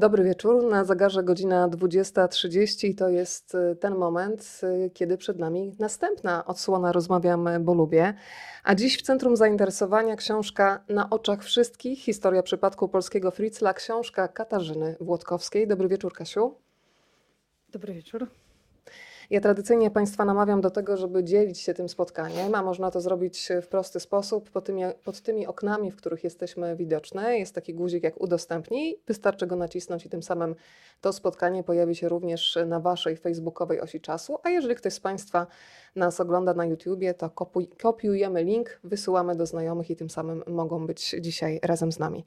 Dobry wieczór. Na zegarze godzina 20.30 i to jest y, ten moment, y, kiedy przed nami następna odsłona Rozmawiam, bo lubię. A dziś w centrum zainteresowania książka Na oczach wszystkich. Historia przypadku polskiego Fritzla, książka Katarzyny Włodkowskiej. Dobry wieczór, Kasiu. Dobry wieczór. Ja tradycyjnie Państwa namawiam do tego, żeby dzielić się tym spotkaniem, a można to zrobić w prosty sposób pod tymi, pod tymi oknami, w których jesteśmy widoczne. Jest taki guzik jak udostępnij, wystarczy go nacisnąć i tym samym to spotkanie pojawi się również na Waszej facebookowej osi czasu. A jeżeli ktoś z Państwa nas ogląda na YouTubie, to kopuj, kopiujemy link, wysyłamy do znajomych i tym samym mogą być dzisiaj razem z nami.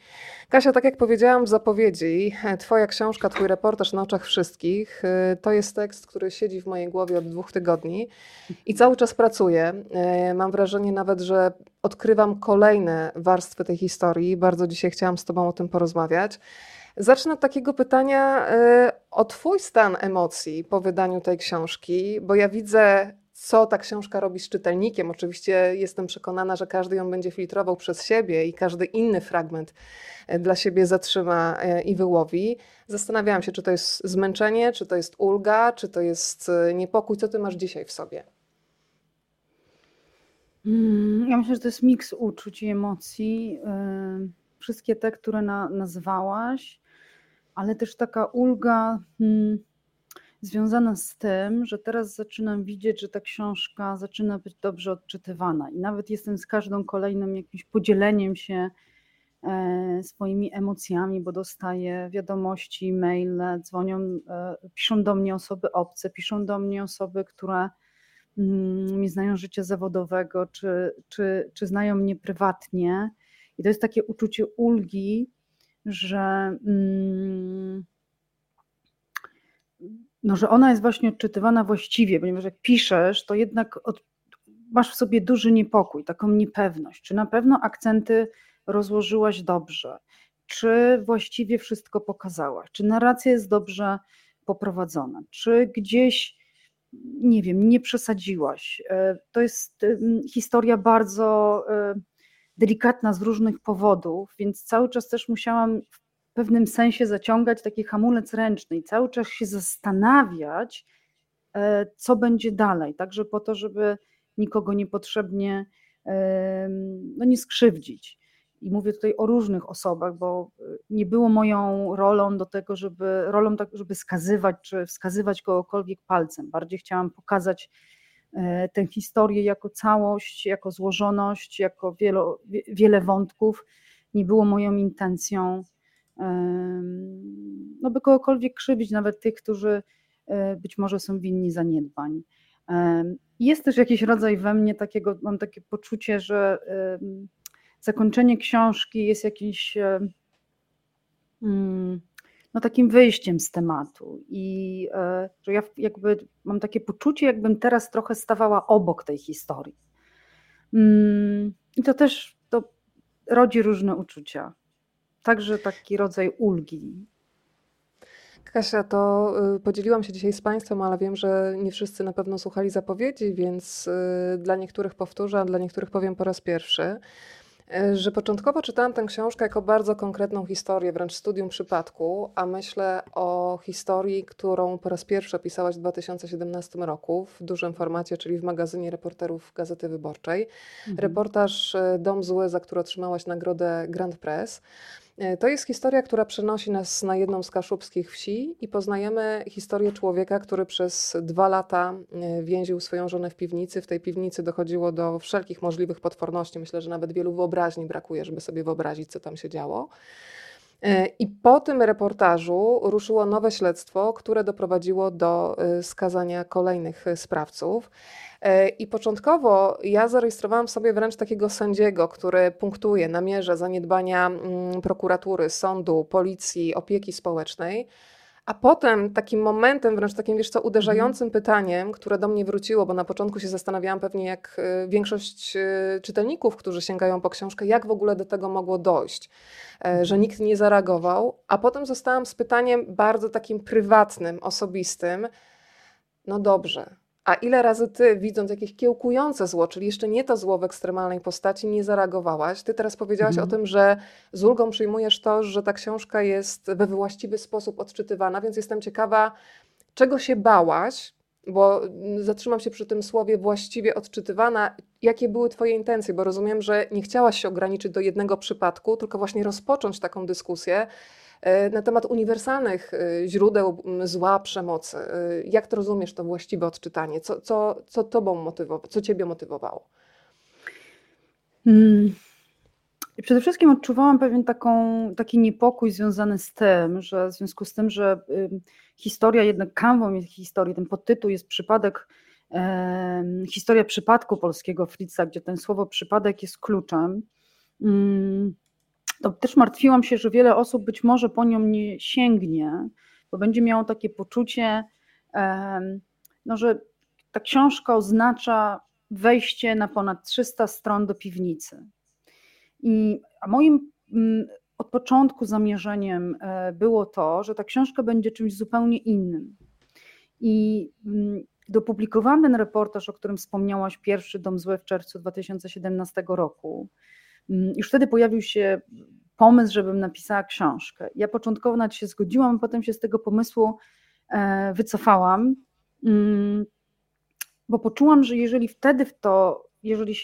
Kasia, tak jak powiedziałam w zapowiedzi, Twoja książka, Twój reportaż na oczach wszystkich, y, to jest tekst, który siedzi w mojej głowie od dwóch tygodni i cały czas pracuję. Y, mam wrażenie nawet, że odkrywam kolejne warstwy tej historii. Bardzo dzisiaj chciałam z Tobą o tym porozmawiać. Zacznę od takiego pytania y, o Twój stan emocji po wydaniu tej książki, bo ja widzę co ta książka robi z czytelnikiem. Oczywiście jestem przekonana, że każdy ją będzie filtrował przez siebie i każdy inny fragment e, dla siebie zatrzyma e, i wyłowi. Zastanawiałam się, czy to jest zmęczenie, czy to jest ulga, czy to jest e, niepokój. Co ty masz dzisiaj w sobie? Mm, ja myślę, że to jest miks uczuć i emocji. Wszystkie te, które na, nazwałaś, ale też taka ulga. Hmm związana z tym, że teraz zaczynam widzieć, że ta książka zaczyna być dobrze odczytywana i nawet jestem z każdą kolejnym jakimś podzieleniem się e, swoimi emocjami, bo dostaję wiadomości, maile, dzwonią, e, piszą do mnie osoby obce, piszą do mnie osoby, które mm, nie znają życia zawodowego, czy, czy, czy znają mnie prywatnie. I to jest takie uczucie ulgi, że. No, że ona jest właśnie odczytywana właściwie, ponieważ jak piszesz, to jednak od, masz w sobie duży niepokój, taką niepewność. Czy na pewno akcenty rozłożyłaś dobrze? Czy właściwie wszystko pokazałaś? Czy narracja jest dobrze poprowadzona? Czy gdzieś, nie wiem, nie przesadziłaś? E, to jest historia bardzo e, delikatna z różnych powodów, więc cały czas też musiałam w pewnym sensie zaciągać taki hamulec ręczny i cały czas się zastanawiać, e, co będzie dalej, także po to, żeby nikogo niepotrzebnie no, nie skrzywdzić. I mówię tutaj o różnych osobach, bo e, nie było moją rolą do tego, żeby rolą tak, żeby skazywać czy wskazywać kogokolwiek palcem. Bardziej chciałam pokazać e, tę historię jako całość, jako złożoność, jako wielo, wiele wątków. Nie było moją intencją no by kogokolwiek krzywdzić, nawet tych, którzy e, być może są winni zaniedbań. Jest też jakiś rodzaj we mnie takiego, mam takie poczucie, że zakończenie książki jest jakimś mm, no takim wyjściem z tematu i e, że ja jakby mam takie poczucie, jakbym teraz trochę stawała obok tej historii. Mm, I to też to rodzi różne uczucia także taki rodzaj ulgi. Kasia, to y, podzieliłam się dzisiaj z Państwem, ale wiem, że nie wszyscy na pewno słuchali zapowiedzi, więc y, dla niektórych powtórzę, a dla niektórych powiem po raz pierwszy. Y, że początkowo czytałam tę książkę jako bardzo konkretną historię, wręcz studium przypadku, a myślę o historii, którą po raz pierwszy opisałaś w 2017 roku w dużym formacie, czyli w magazynie reporterów Gazety Wyborczej. Mhm. Reportaż Dom Zły, za który otrzymałaś nagrodę Grand Press. E, to jest historia, która przenosi nas na jedną z kaszubskich wsi i poznajemy historię człowieka, który przez dwa lata e, więził swoją żonę w piwnicy. W tej piwnicy dochodziło do wszelkich możliwych potworności. Myślę, że nawet wielu wyobraźni brakuje, żeby sobie wyobrazić, co tam się działo. E, I po tym reportażu ruszyło nowe śledztwo, które doprowadziło do skazania kolejnych sprawców. E, I początkowo ja zarejestrowałam sobie wręcz takiego sędziego, który punktuje, namierza zaniedbania mm, prokuratury, sądu, policji, opieki społecznej. A potem takim momentem, wręcz takim, wiesz co, uderzającym mhm. pytaniem, które do mnie wróciło, bo na początku się zastanawiałam pewnie jak e, większość e, czytelników, którzy sięgają po książkę, jak w ogóle do tego mogło dojść, mhm. że nikt nie zareagował. A potem zostałam z pytaniem bardzo takim prywatnym, osobistym. No dobrze, A ile razy ty, widząc jakieś kiełkujące zło, czyli jeszcze nie to zło w ekstremalnej postaci, nie zareagowałaś? Ty teraz powiedziałaś mhm. o tym, że z ulgą przyjmujesz to, że ta książka jest we właściwy sposób odczytywana, więc jestem ciekawa, czego się bałaś, bo zatrzymam się przy tym słowie właściwie odczytywana. Jakie były Twoje intencje? Bo rozumiem, że nie chciałaś się ograniczyć do jednego przypadku, tylko właśnie rozpocząć taką dyskusję na temat uniwersalnych e, źródeł zła, przemocy. E, jak to rozumiesz, to właściwe odczytanie? Co, co, co Tobą motywowało, co Ciebie motywowało? Hmm. Przede wszystkim odczuwałam pewien taką, taki niepokój związany z tym, że w związku z tym, że historia, jednak kanwą jest historii, ten podtytuł jest przypadek, e, historia przypadku polskiego Fritza, gdzie ten słowo przypadek jest kluczem. Mm, to też martwiłam się, że wiele osób być może po nią nie sięgnie, bo będzie miało takie poczucie, no, że ta książka oznacza wejście na ponad 300 stron do piwnicy. I, a moim od początku zamierzeniem e, było to, że ta książka będzie czymś zupełnie innym. I mm, dopublikowałam ten reportaż, o którym wspomniałaś, pierwszy Dom Zły w czerwcu 2017 roku. Mm, już wtedy pojawił się pomysł, żebym napisała książkę. Ja początkowo nawet się zgodziłam, potem się z tego pomysłu e, wycofałam, bo poczułam, że jeżeli wtedy w to, jeżeli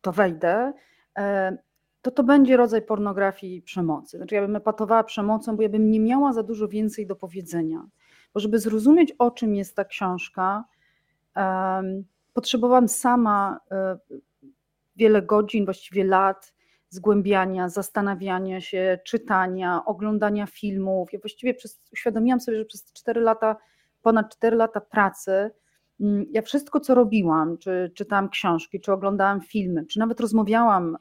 to wejdę, e, to to będzie rodzaj pornografii i przemocy. Znaczy ja bym epatowała przemocą, bo ja bym nie miała za dużo więcej do powiedzenia. Bo żeby zrozumieć, o czym jest ta książka, potrzebowałam sama um, wiele godzin, właściwie lat zgłębiania, zastanawiania się, czytania, oglądania filmów. Ja właściwie przez, uświadomiłam sobie, że przez 4 lata, ponad 4 lata pracy, mm, ja wszystko, co robiłam, czy czytałam książki, czy oglądałam filmy, czy nawet rozmawiałam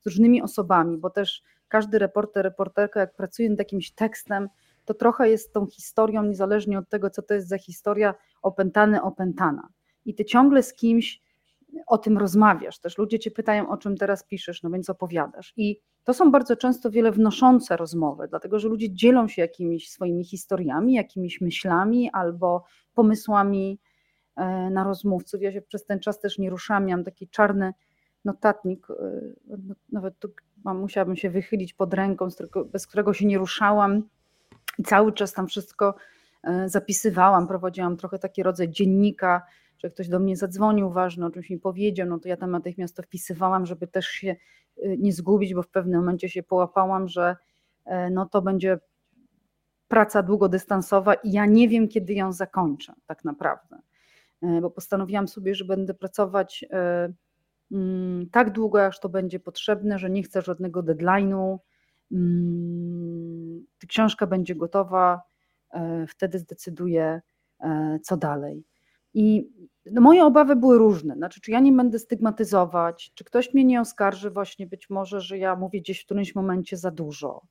z różnymi osobami, bo też każdy reporter, reporterka, jak pracuje nad jakimś tekstem, to trochę jest tą historią, niezależnie od tego, co to jest za historia, opętany, opętana. I ty ciągle z kimś o tym rozmawiasz. Też ludzie cię pytają, o czym teraz piszesz, no więc opowiadasz. I to są bardzo często wiele wnoszące rozmowy, dlatego że ludzie dzielą się jakimiś swoimi historiami, jakimiś myślami albo pomysłami e, na rozmówców. Ja się przez ten czas też nie ruszam, miałam taki czarny notatnik, y, no, nawet tu musiałabym się wychylić pod ręką, bez którego się nie ruszałam i cały czas tam wszystko y, zapisywałam, prowadziłam trochę taki rodzaj dziennika, że ktoś do mnie zadzwonił ważny, o czymś mi powiedział, no to ja tam natychmiast to wpisywałam, żeby też się y, nie zgubić, bo w pewnym momencie się połapałam, że no to będzie praca długodystansowa i ja nie wiem, kiedy ją zakończę tak naprawdę, bo postanowiłam sobie, że będę pracować Mm, tak długo, aż to będzie potrzebne, że nie chcę żadnego deadline'u. Mm, książka będzie gotowa, e, wtedy zdecyduję, e, co dalej. I no moje obawy były różne. Znaczy, czy ja nie będę stygmatyzować, czy ktoś mnie nie oskarży, właśnie być może, że ja mówię gdzieś w którymś momencie za dużo.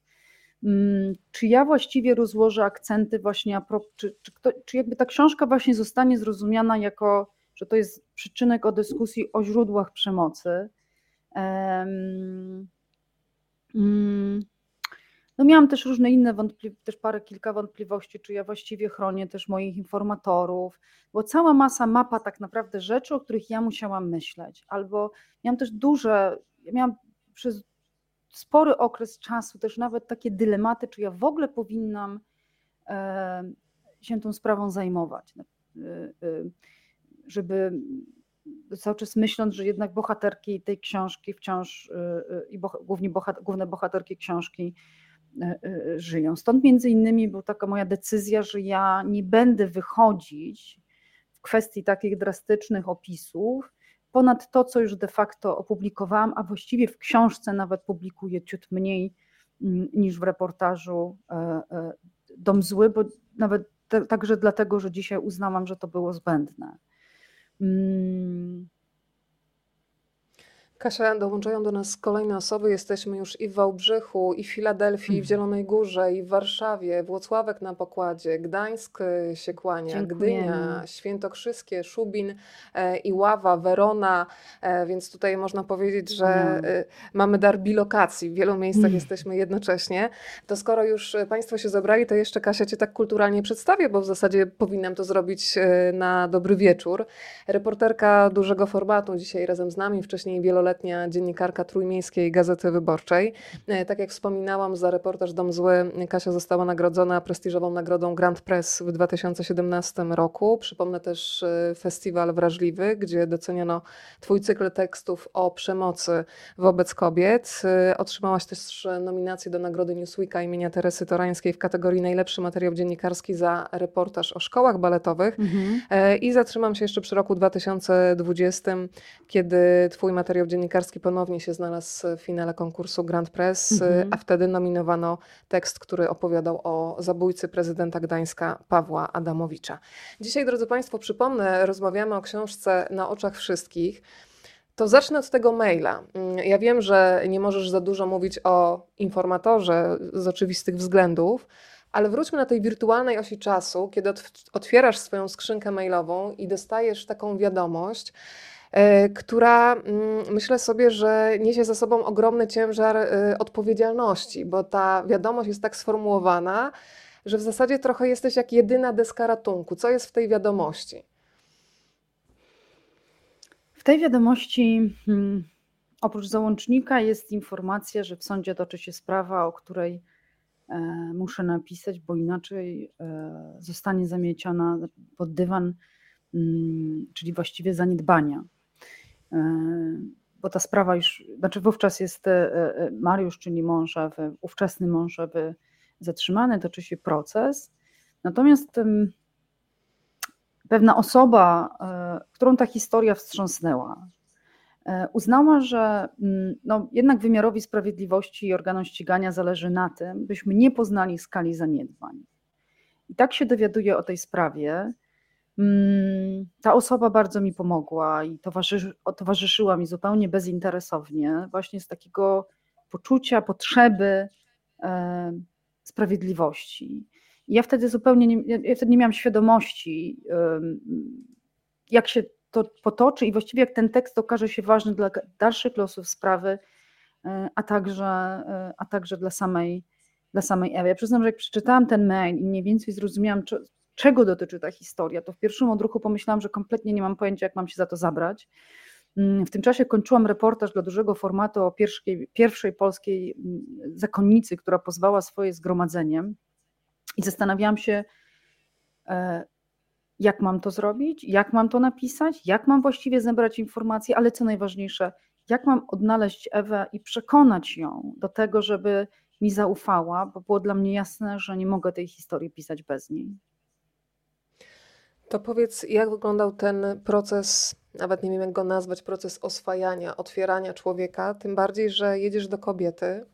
Mm, czy ja właściwie rozłożę akcenty właśnie, czy, czy, czy jakby ta książka właśnie zostanie zrozumiana jako że to jest przyczynek o dyskusji o źródłach przemocy. Mm, no miałam też różne inne wątpliwości, też parę, kilka wątpliwości, czy ja właściwie chronię też moich informatorów, bo cała masa mapa tak naprawdę rzeczy, o których ja musiałam myśleć, albo miałam też duże, ja miałam przez spory okres czasu też nawet takie dylematy, czy ja w ogóle powinnam się tą sprawą zajmować. Y, y, żeby cały czas myśląc, że jednak bohaterki tej książki wciąż y, y, i boh, głównie bohat, główne bohaterki książki żyją. Stąd między innymi była taka moja decyzja, że ja nie będę wychodzić w kwestii takich drastycznych opisów ponad to, co już de facto opublikowałam, a właściwie w książce nawet publikuję ciut mniej mm, niż w reportażu e, e, Dom Zły, bo nawet także dlatego, że dzisiaj uznałam, że to było zbędne. Mm. Kasia, dołączają do nas kolejne osoby. Jesteśmy już i w Wałbrzychu, i w Filadelfii, i w mhm. Zielonej Górze, i w Warszawie, Włocławek na pokładzie, Gdańsk e, się kłania, Dziękujemy. Gdynia, Świętokrzyskie, Szubin e, i Ława, Werona, e, więc tutaj można powiedzieć, że mm. mamy dar bilokacji. W wielu miejscach mm. jesteśmy jednocześnie. To skoro już Państwo się zebrali, to jeszcze Kasia Cię tak kulturalnie przedstawię, bo w zasadzie powinnam to zrobić na dobry wieczór. Reporterka dużego formatu dzisiaj razem z nami, wcześniej wieloletnia wieloletnia dziennikarka Trójmiejskiej Gazety Wyborczej. E, tak jak wspominałam, za reportaż Dom Zły Kasia została nagrodzona prestiżową nagrodą Grand Press w 2017 roku. Przypomnę też e, Festiwal Wrażliwy, gdzie doceniono Twój cykl tekstów o przemocy wobec kobiet. E, otrzymałaś też nominację do nagrody Newsweeka imienia Teresy Torańskiej w kategorii Najlepszy materiał dziennikarski za reportaż o szkołach baletowych. Mhm. I zatrzymam się jeszcze przy roku 2020, kiedy Twój materiał dziennikarski dziennikarski ponownie się znalazł w finale konkursu Grand Press, mhm. a wtedy nominowano tekst, który opowiadał o zabójcy prezydenta Gdańska Pawła Adamowicza. Dzisiaj, drodzy Państwo, przypomnę, rozmawiamy o książce Na oczach wszystkich. To zacznę od tego maila. Ja wiem, że nie możesz za dużo mówić o informatorze z oczywistych względów, ale wróćmy na tej wirtualnej osi czasu, kiedy otwierasz swoją skrzynkę mailową i dostajesz taką wiadomość, która mm, myślę sobie, że niesie za sobą ogromny ciężar e, odpowiedzialności, bo ta wiadomość jest tak sformułowana, że w zasadzie trochę jesteś jak jedyna deska ratunku. Co jest w tej wiadomości? W tej wiadomości hmm, oprócz załącznika jest informacja, że w sądzie toczy się sprawa, o której e, muszę napisać, bo inaczej e, zostanie zamieciona pod dywan, hmm, czyli właściwie zaniedbania. Bo ta sprawa już, znaczy wówczas jest e, e, Mariusz, czyli mąż ówczesny mąż Ewy zatrzymany, toczy się proces. Natomiast pewna osoba, e, którą ta historia wstrząsnęła, uznała, że mm, no, jednak wymiarowi sprawiedliwości i organom ścigania zależy na tym, byśmy nie poznali skali zaniedbań. I tak się dowiaduje o tej sprawie ta osoba bardzo mi pomogła i towarzyszy, towarzyszyła mi zupełnie bezinteresownie, właśnie z takiego poczucia potrzeby e, sprawiedliwości. I ja wtedy zupełnie nie, ja wtedy nie miałam świadomości, e, jak się to potoczy i właściwie jak ten tekst okaże się ważny dla dalszych losów sprawy, e, a także, e, a także dla samej, dla samej Ewy. Ja przyznam, że jak przeczytałam ten mail i mniej więcej zrozumiałam, czego dotyczy ta historia, to w pierwszym odruchu pomyślałam, że kompletnie nie mam pojęcia, jak mam się za to zabrać. Mm, w tym czasie kończyłam reportaż dla dużego formatu o pierwszej, pierwszej polskiej mm, zakonnicy, która pozwała swoje zgromadzeniem i zastanawiałam się, e, jak mam to zrobić, jak mam to napisać, jak mam właściwie zebrać informacje, ale co najważniejsze, jak mam odnaleźć Ewę i przekonać ją do tego, żeby mi zaufała, bo było dla mnie jasne, że nie mogę tej historii pisać bez niej. To powiedz, jak wyglądał ten proces, nawet nie wiem jak go nazwać, proces oswajania, otwierania człowieka, tym bardziej, że jedziesz do kobiety,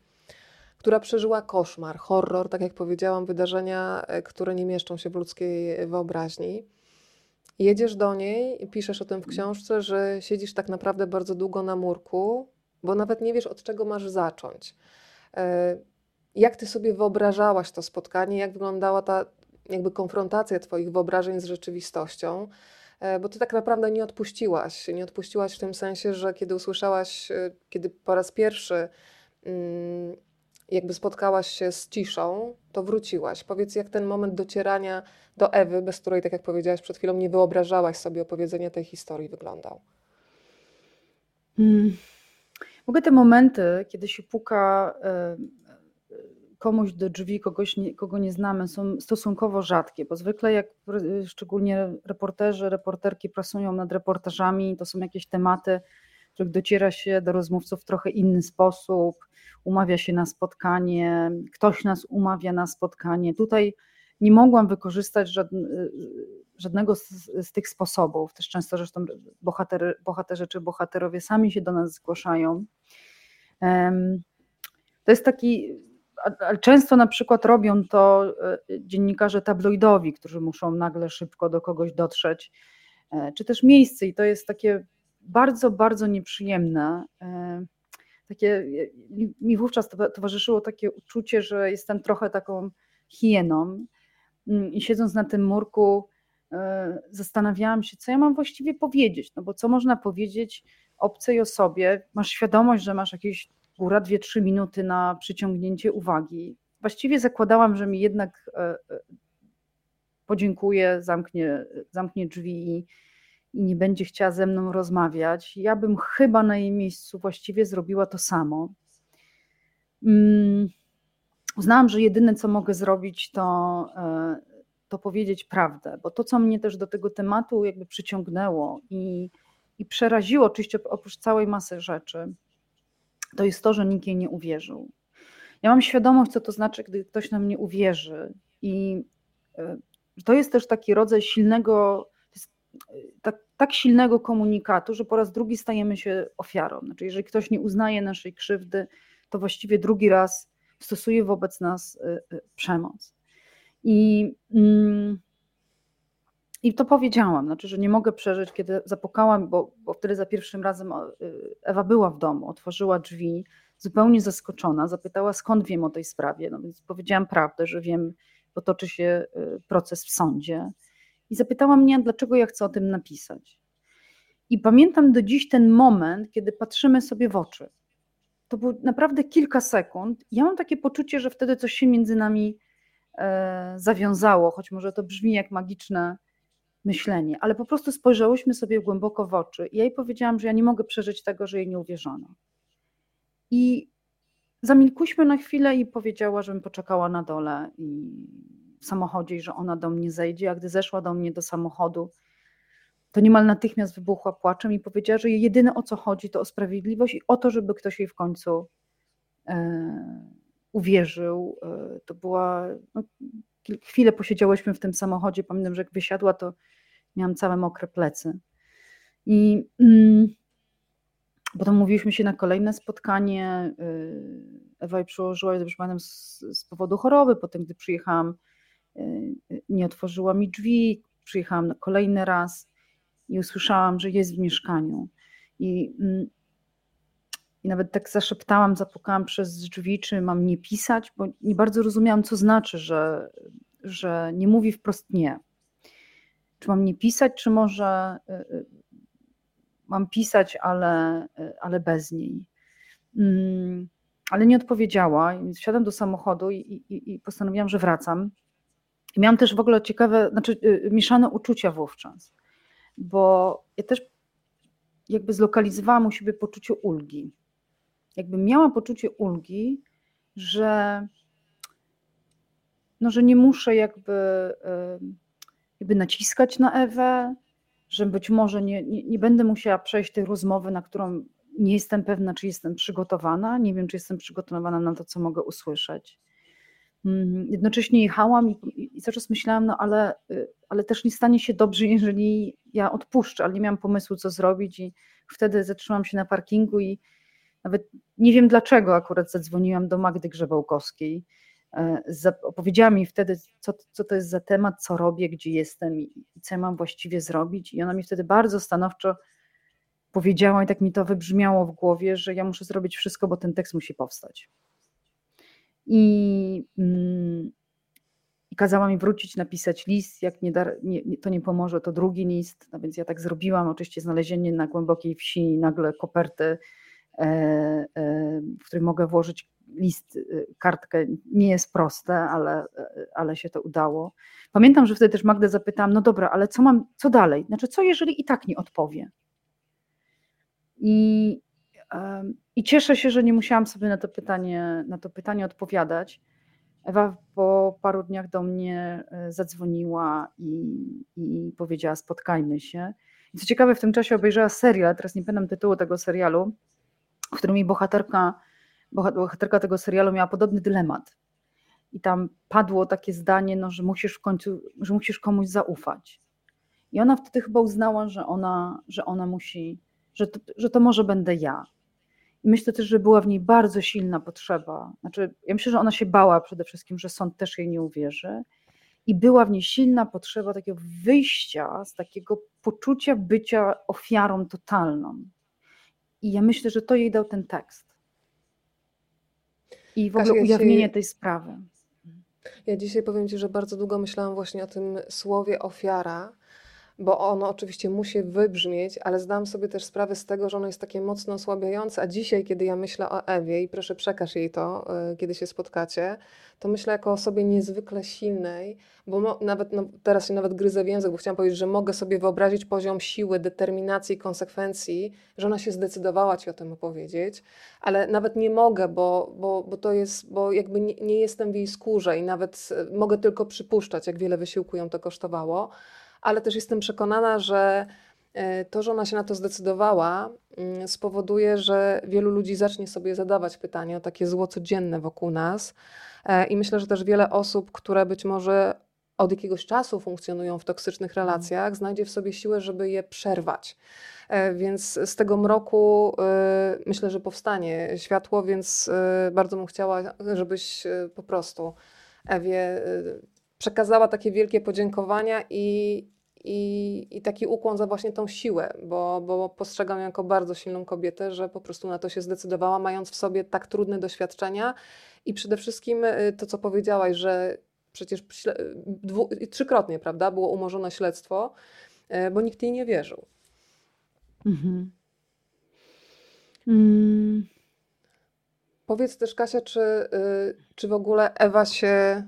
która przeżyła koszmar, horror, tak jak powiedziałam, wydarzenia, e, które nie mieszczą się w ludzkiej wyobraźni. Jedziesz do niej i piszesz o tym w książce, że siedzisz tak naprawdę bardzo długo na murku, bo nawet nie wiesz, od czego masz zacząć. E, jak ty sobie wyobrażałaś to spotkanie? Jak wyglądała ta jakby konfrontacja Twoich wyobrażeń z rzeczywistością, e, bo Ty tak naprawdę nie odpuściłaś. Nie odpuściłaś w tym sensie, że kiedy usłyszałaś, e, kiedy po raz pierwszy mm, jakby spotkałaś się z ciszą, to wróciłaś. Powiedz, jak ten moment docierania do Ewy, bez której, tak jak powiedziałaś przed chwilą, nie wyobrażałaś sobie opowiedzenia tej historii, wyglądał? Hmm. Mogę te momenty, kiedy się puka komuś do drzwi, kogoś nie, kogo nie znamy, są stosunkowo rzadkie, bo zwykle jak szczególnie reporterzy, reporterki pracują nad reportażami, to są jakieś tematy, których dociera się do rozmówców w trochę inny sposób, umawia się na spotkanie, ktoś nas umawia na spotkanie. Tutaj nie mogłam wykorzystać żadnego z, z, tych sposobów. Też często zresztą bohatery, bohaterzy czy bohaterowie sami się do nas zgłaszają. To jest taki często na przykład robią to e, dziennikarze tabloidowi, którzy muszą nagle szybko do kogoś dotrzeć, e, czy też miejsce i to jest takie bardzo, bardzo nieprzyjemne. E, takie, mi wówczas towarzyszyło takie uczucie, że jestem trochę taką hieną. Mm, i siedząc na tym murku zastanawiałam się, co ja mam właściwie powiedzieć, no bo co można powiedzieć obcej osobie, masz świadomość, że masz jakieś góra 2-3 minuty na przyciągnięcie uwagi. Właściwie zakładałam, że mi jednak podziękuje, zamknie, zamknie drzwi i, i nie będzie chciała ze mną rozmawiać. Ja bym chyba na jej miejscu właściwie zrobiła to samo. Mm, uznałam, że jedyne, co mogę zrobić, to, e, to powiedzieć prawdę, bo to, co mnie też do tego tematu jakby przyciągnęło i, i przeraziło, oczywiście oprócz całej masy rzeczy, to jest to, że nikt jej nie uwierzył. Ja mam świadomość, co to znaczy, gdy ktoś nam nie uwierzy. I e, to jest też taki rodzaj silnego, tak, tak, silnego komunikatu, że po raz drugi stajemy się ofiarą. Znaczy, jeżeli ktoś nie uznaje naszej krzywdy, to właściwie drugi raz stosuje wobec nas y, przemoc. I, mm, i to powiedziałam, znaczy, że nie mogę przeżyć, kiedy zapukałam, bo, bo wtedy za pierwszym razem y, Ewa była w domu, otworzyła drzwi, zupełnie zaskoczona, zapytała skąd wiem o tej sprawie. No więc powiedziałam prawdę, że wiem, bo toczy się y, proces w sądzie. I zapytała mnie, dlaczego ja chcę o tym napisać. I pamiętam do dziś ten moment, kiedy patrzymy sobie w oczy. To było naprawdę kilka sekund. Ja mam takie poczucie, że wtedy coś się między nami e, zawiązało, choć może to brzmi jak magiczne myślenie, ale po prostu spojrzałyśmy sobie głęboko w oczy. I ja jej powiedziałam, że ja nie mogę przeżyć tego, że jej nie uwierzono. I Zamilkłyśmy na chwilę i powiedziała, żebym poczekała na dole i w samochodzie, i że ona do mnie zejdzie. A gdy zeszła do mnie do samochodu, to niemal natychmiast wybuchła płaczem i powiedziała, że jedyne o co chodzi to o sprawiedliwość i o to, żeby ktoś jej w końcu e, uwierzył. E, to była. No, chwilę posiedziałyśmy w tym samochodzie. Pamiętam, że jak wysiadła, to miałam całe mokre plecy. I. Mm, Potem mówiliśmy się na kolejne spotkanie. Y, Ewa przyłożyła, pamiętam, z, z powodu choroby. Potem, gdy przyjechałam, y, nie otworzyła mi drzwi. Przyjechałam kolejny raz i usłyszałam, że jest w mieszkaniu. I, mm, i nawet tak zaszeptałam, zapukałam przez drzwi, czy mam nie pisać, bo nie bardzo rozumiałam, co znaczy, że, że nie mówi wprost nie. Czy mam nie pisać, czy może y, mam pisać, ale, ale bez niej. Mm, ale nie odpowiedziała, więc wsiadam do samochodu i, i, i postanowiłam, że wracam. I miałam też w ogóle ciekawe, znaczy y, mieszane uczucia wówczas, bo ja też jakby zlokalizowałam u siebie poczucie ulgi. Jakby miała poczucie ulgi, że, no, że nie muszę jakby, y, jakby naciskać na Ewę, że być może nie, nie, nie będę musiała przejść tej rozmowy, na którą nie jestem pewna, czy jestem przygotowana. Nie wiem, czy jestem przygotowana na to, co mogę usłyszeć. Mm, jednocześnie jechałam i, i cały czas myślałam, no ale, y, ale też nie stanie się dobrze, jeżeli ja odpuszczę, ale nie miałam pomysłu, co zrobić i wtedy zatrzymałam się na parkingu i nawet nie wiem dlaczego akurat zadzwoniłam do Magdy Grzebałkowskiej opowiedziała mi wtedy, co, co to jest za temat, co robię, gdzie jestem i, co mam właściwie zrobić. I ona mi wtedy bardzo stanowczo powiedziała, i tak mi to wybrzmiało w głowie, że ja muszę zrobić wszystko, bo ten tekst musi powstać. I, mm, i kazała mi wrócić, napisać list. Jak nie, nie, to nie pomoże, to drugi list. No więc ja tak zrobiłam. Oczywiście znalezienie na głębokiej wsi nagle koperty, e, e, w której mogę włożyć list, y, kartkę nie jest proste, ale, y, ale się to udało. Pamiętam, że wtedy też Magdę zapytałam, no dobra, ale co mam, co dalej? Znaczy, co jeżeli i tak nie odpowie? I, i cieszę się, że nie musiałam sobie na to pytanie, na to pytanie odpowiadać. Ewa po paru dniach do mnie y, zadzwoniła i, i powiedziała: Spotkajmy się. I co ciekawe, w tym czasie obejrzała serial, teraz nie pamiętam tytułu tego serialu, w którym jej bohaterka bohaterka tego serialu miała podobny dylemat. I tam padło takie zdanie, no, że musisz w końcu, że musisz komuś zaufać. I ona wtedy chyba uznała, że ona, że ona musi, że to, że to może będę ja. I myślę też, że była w niej bardzo silna potrzeba. Znaczy, ja myślę, że ona się bała przede wszystkim, że sąd też jej nie uwierzy. i była w niej silna potrzeba takiego wyjścia z takiego poczucia bycia ofiarą totalną. I ja myślę, że to jej dał ten tekst. I w ogóle Kasia, ja ujawnienie dzisiaj, tej sprawy. ja dzisiaj powiem Ci, że bardzo długo myślałam właśnie o tym słowie ofiara, bo ono oczywiście musi wybrzmieć, ale zdałam sobie też sprawę z tego, że ono jest takie mocno osłabiające. A dzisiaj, kiedy ja myślę o Ewie i proszę przekaż jej to, y, kiedy się spotkacie, to myślę jako o osobie niezwykle silnej, bo nawet no, teraz się nawet gryzę w język, bo chciałam powiedzieć, że mogę sobie wyobrazić poziom siły, determinacji konsekwencji, że ona się zdecydowała Ci o tym opowiedzieć, ale nawet nie mogę, bo, bo, bo to jest, bo jakby nie, nie jestem w jej skórze i nawet y, mogę tylko przypuszczać, jak wiele wysiłku ją to kosztowało ale też jestem przekonana, że e, to, że ona się na to zdecydowała, mm, spowoduje, że wielu ludzi zacznie sobie zadawać pytanie o takie zło codzienne wokół nas. E, I myślę, że też wiele osób, które być może od jakiegoś czasu funkcjonują w toksycznych relacjach, znajdzie w sobie siłę, żeby je przerwać. E, Więc z tego mroku myślę, że powstanie światło, więc bardzo bym chciała, żebyś po prostu Ewie przekazała takie wielkie podziękowania i, i, i taki ukłon za właśnie tą siłę, bo, bo postrzegam ją jako bardzo silną kobietę, że po prostu na to się zdecydowała, mając w sobie tak trudne doświadczenia i przede wszystkim y, to, co powiedziałaś, że przecież dwu, trzykrotnie, prawda, było umorzone śledztwo, y, bo nikt jej nie wierzył. Mhm. Mm, Powiedz też, Kasia, czy, y, czy w ogóle Ewa się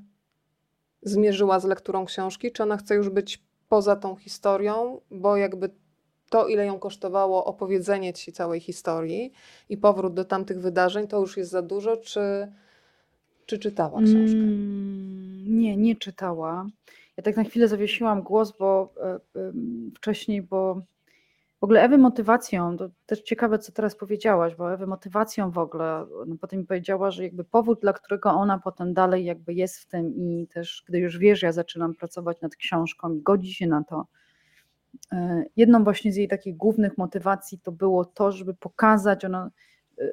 zmierzyła z lekturą książki, czy ona chce już być poza tą historią, bo jakby to, ile ją kosztowało opowiedzenie ci całej historii i powrót do tamtych wydarzeń, to już jest za dużo, czy, czy czytała książkę? mm, nie, nie czytała. Ja tak na chwilę zawiesiłam głos, bo e, em, wcześniej, bo w ogóle Ewy motywacją, to też ciekawe, co teraz powiedziałaś, bo Ewy motywacją w ogóle, no potem powiedziała, że jakby powód, dla którego ona potem dalej jakby jest w tym i też, gdy już wiesz, ja zaczynam pracować nad książką i godzi się na to. e, Jedną właśnie z jej takich głównych motywacji to było to, żeby pokazać, ona, e,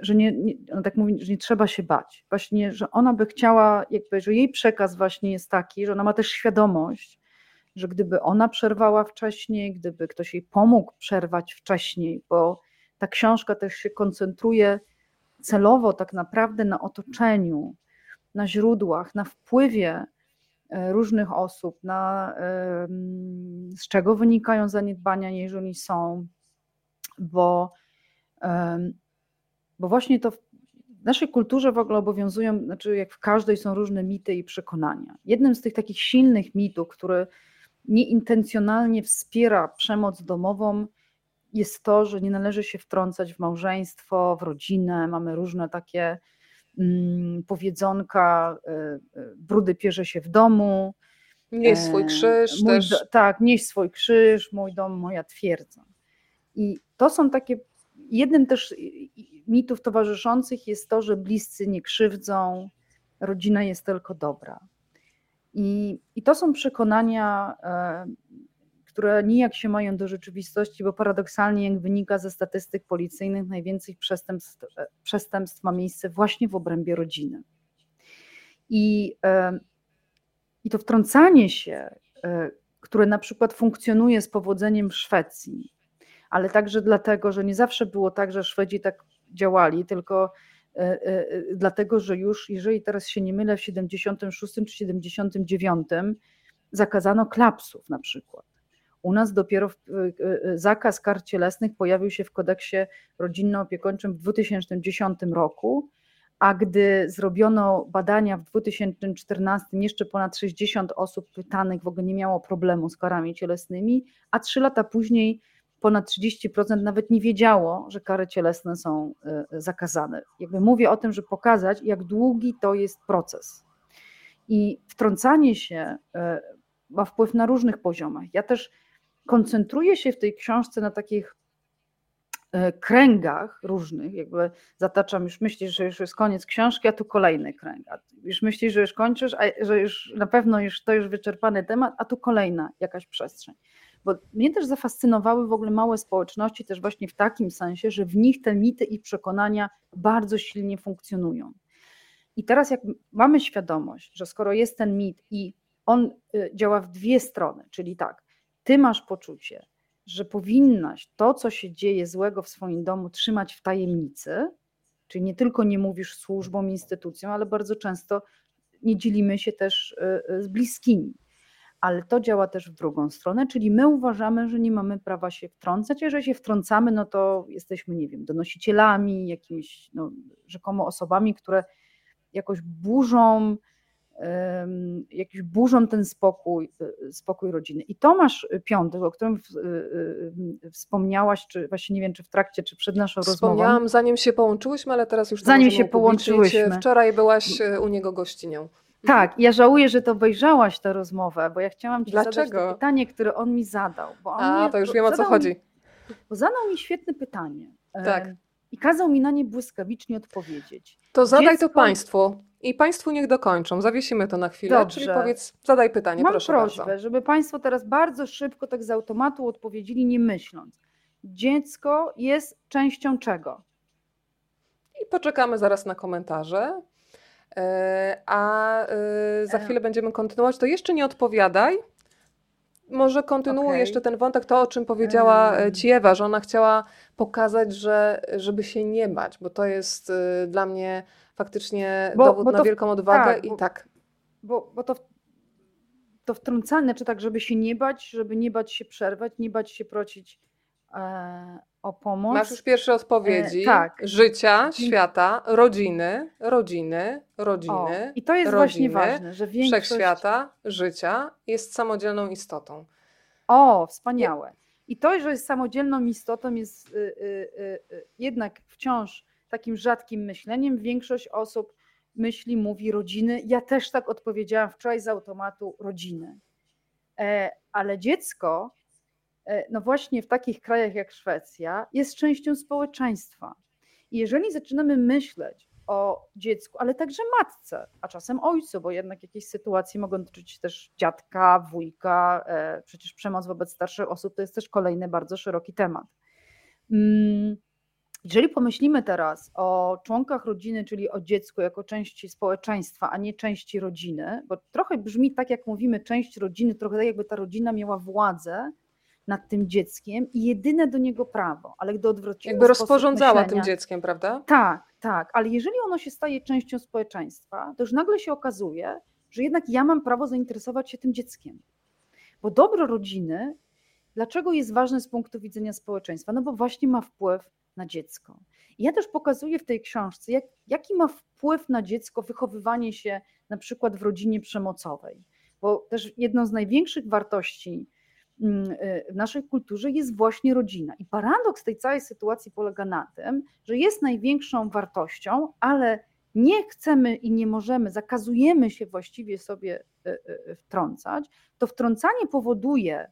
że nie, nie, ona tak mówi, że nie trzeba się bać. Właśnie, że ona by chciała, jakby, że jej przekaz właśnie jest taki, że ona ma też świadomość, że gdyby ona przerwała wcześniej, gdyby ktoś jej pomógł przerwać wcześniej, bo ta książka też się koncentruje celowo tak naprawdę na otoczeniu, na źródłach, na wpływie e, różnych osób, na z czego wynikają zaniedbania, jeżeli są, bo, bo właśnie to w naszej kulturze w ogóle obowiązują, znaczy jak w każdej są różne mity i przekonania. Jednym z tych takich silnych mitów, który nieintencjonalnie wspiera przemoc domową, jest to, że nie należy się wtrącać w małżeństwo, w rodzinę. Mamy różne takie mm, powiedzonka, y, y, brudy pierze się w domu. Nieś swój e, krzyż mój też. tak, nieś swój krzyż, mój dom, moja twierdza. I to są takie, jednym też mitów towarzyszących jest to, że bliscy nie krzywdzą, rodzina jest tylko dobra. I, I to są przekonania, e, które nijak się mają do rzeczywistości, bo paradoksalnie, jak wynika ze statystyk policyjnych, najwięcej przestępstw, e, przestępstw ma miejsce właśnie w obrębie rodziny. I, e, I to wtrącanie się, które na przykład funkcjonuje z powodzeniem w Szwecji, ale także dlatego, że nie zawsze było tak, że Szwedzi tak działali, tylko dlatego, że już, jeżeli teraz się nie mylę, w 76 czy 79 zakazano klapsów na przykład. U nas dopiero zakaz kar cielesnych pojawił się w kodeksie rodzinno-opiekuńczym w 2010 roku, a gdy zrobiono badania w 2014, jeszcze ponad 60 osób pytanych w ogóle nie miało problemu z karami cielesnymi, a trzy lata później ponad 30% nawet nie wiedziało, że kary cielesne są zakazane. Jakby mówię o tym, żeby pokazać, jak długi to jest proces. I wtrącanie się ma wpływ na różnych poziomach. Ja też koncentruję się w tej książce na takich kręgach różnych, jakby zataczam, już myślisz, że już jest koniec książki, a tu kolejny kręg. Już myślisz, że już kończysz, a że już na pewno już to już wyczerpany temat, a tu kolejna jakaś przestrzeń. Bo mnie też zafascynowały w ogóle małe społeczności, też właśnie w takim sensie, że w nich te mity i przekonania bardzo silnie funkcjonują. I teraz, jak mamy świadomość, że skoro jest ten mit i on y, działa w dwie strony, czyli tak, ty masz poczucie, że powinnaś to, co się dzieje złego w swoim domu, trzymać w tajemnicy, czyli nie tylko nie mówisz służbom, instytucjom, ale bardzo często nie dzielimy się też y, y, z bliskimi. Ale to działa też w drugą stronę, czyli my uważamy, że nie mamy prawa się wtrącać. Jeżeli się wtrącamy, no to jesteśmy, nie wiem, donosicielami, jakimiś no, rzekomo osobami, które jakoś burzą jakiś burzą ten spokój, y, spokój rodziny. I Tomasz Piątek, o którym y, y, wspomniałaś, czy właśnie nie wiem, czy w trakcie, czy przed naszą rozmową. Wspomniałam, zanim się połączyłyśmy, ale teraz już Zanim się połączyłyśmy. Wczoraj byłaś u niego gościnią. Tak, ja żałuję, że to obejrzałaś tę rozmowę, bo ja chciałam ci Dlaczego? zadać to pytanie, które on mi zadał. Bo on A, mnie, to już wiem o co chodzi. bo zadał mi świetne pytanie. Tak. I kazał mi na nie błyskawicznie odpowiedzieć. To zadaj Dziecko... to Państwu. I Państwu niech dokończą. Zawiesimy to na chwilę. Dobrze. Czyli powiedz, zadaj pytanie, Mam proszę prośbę, bardzo. żeby Państwo teraz bardzo szybko, tak z automatu odpowiedzieli, nie myśląc. Dziecko jest częścią czego? I poczekamy zaraz na komentarze. E, a e, za e. chwilę będziemy kontynuować. To jeszcze nie odpowiadaj. Może kontynuuję okay. jeszcze ten wątek, to o czym powiedziała Ci Ewa, że ona chciała pokazać, że żeby się nie bać, bo to jest dla mnie faktycznie bo, dowód bo na wielką odwagę tak, i bo, tak. Bo, bo to, to wtrącane, czy tak, żeby się nie bać, żeby nie bać się przerwać, nie bać się prosić o pomoc. Masz już pierwsze odpowiedzi. E, tak. Życia, świata, rodziny, rodziny, rodziny. O, I to jest rodziny, właśnie ważne, że większość... Wszechświata, życia jest samodzielną istotą. O, wspaniałe. I to, że jest samodzielną istotą, jest y, y, y, jednak wciąż takim rzadkim myśleniem. Większość osób myśli, mówi rodziny. Ja też tak odpowiedziałam wczoraj z automatu rodziny. E, ale dziecko, no właśnie w takich krajach jak Szwecja, jest częścią społeczeństwa. I jeżeli zaczynamy myśleć o dziecku, ale także matce, a czasem ojcu, bo jednak jakieś sytuacje mogą dotyczyć też dziadka, wujka, e, przecież przemoc wobec starszych osób to jest też kolejny bardzo szeroki temat. Mm, jeżeli pomyślimy teraz o członkach rodziny, czyli o dziecku jako części społeczeństwa, a nie części rodziny, bo trochę brzmi tak, jak mówimy, część rodziny, trochę tak, jakby ta rodzina miała władzę nad tym dzieckiem i jedyne do niego prawo, ale gdy odwrócimy Jakby rozporządzała myślenia, tym dzieckiem, prawda? Tak, tak, ale jeżeli ono się staje częścią społeczeństwa, to już nagle się okazuje, że jednak ja mam prawo zainteresować się tym dzieckiem. Bo dobro rodziny, dlaczego jest ważne z punktu widzenia społeczeństwa? No bo właśnie ma wpływ na dziecko. I ja też pokazuję w tej książce, jak, jaki ma wpływ na dziecko wychowywanie się na przykład w rodzinie przemocowej. Bo też jedną z największych wartości w naszej kulturze jest właśnie rodzina. I paradoks tej całej sytuacji polega na tym, że jest największą wartością, ale nie chcemy i nie możemy, zakazujemy się właściwie sobie y, y, wtrącać, to wtrącanie powoduje,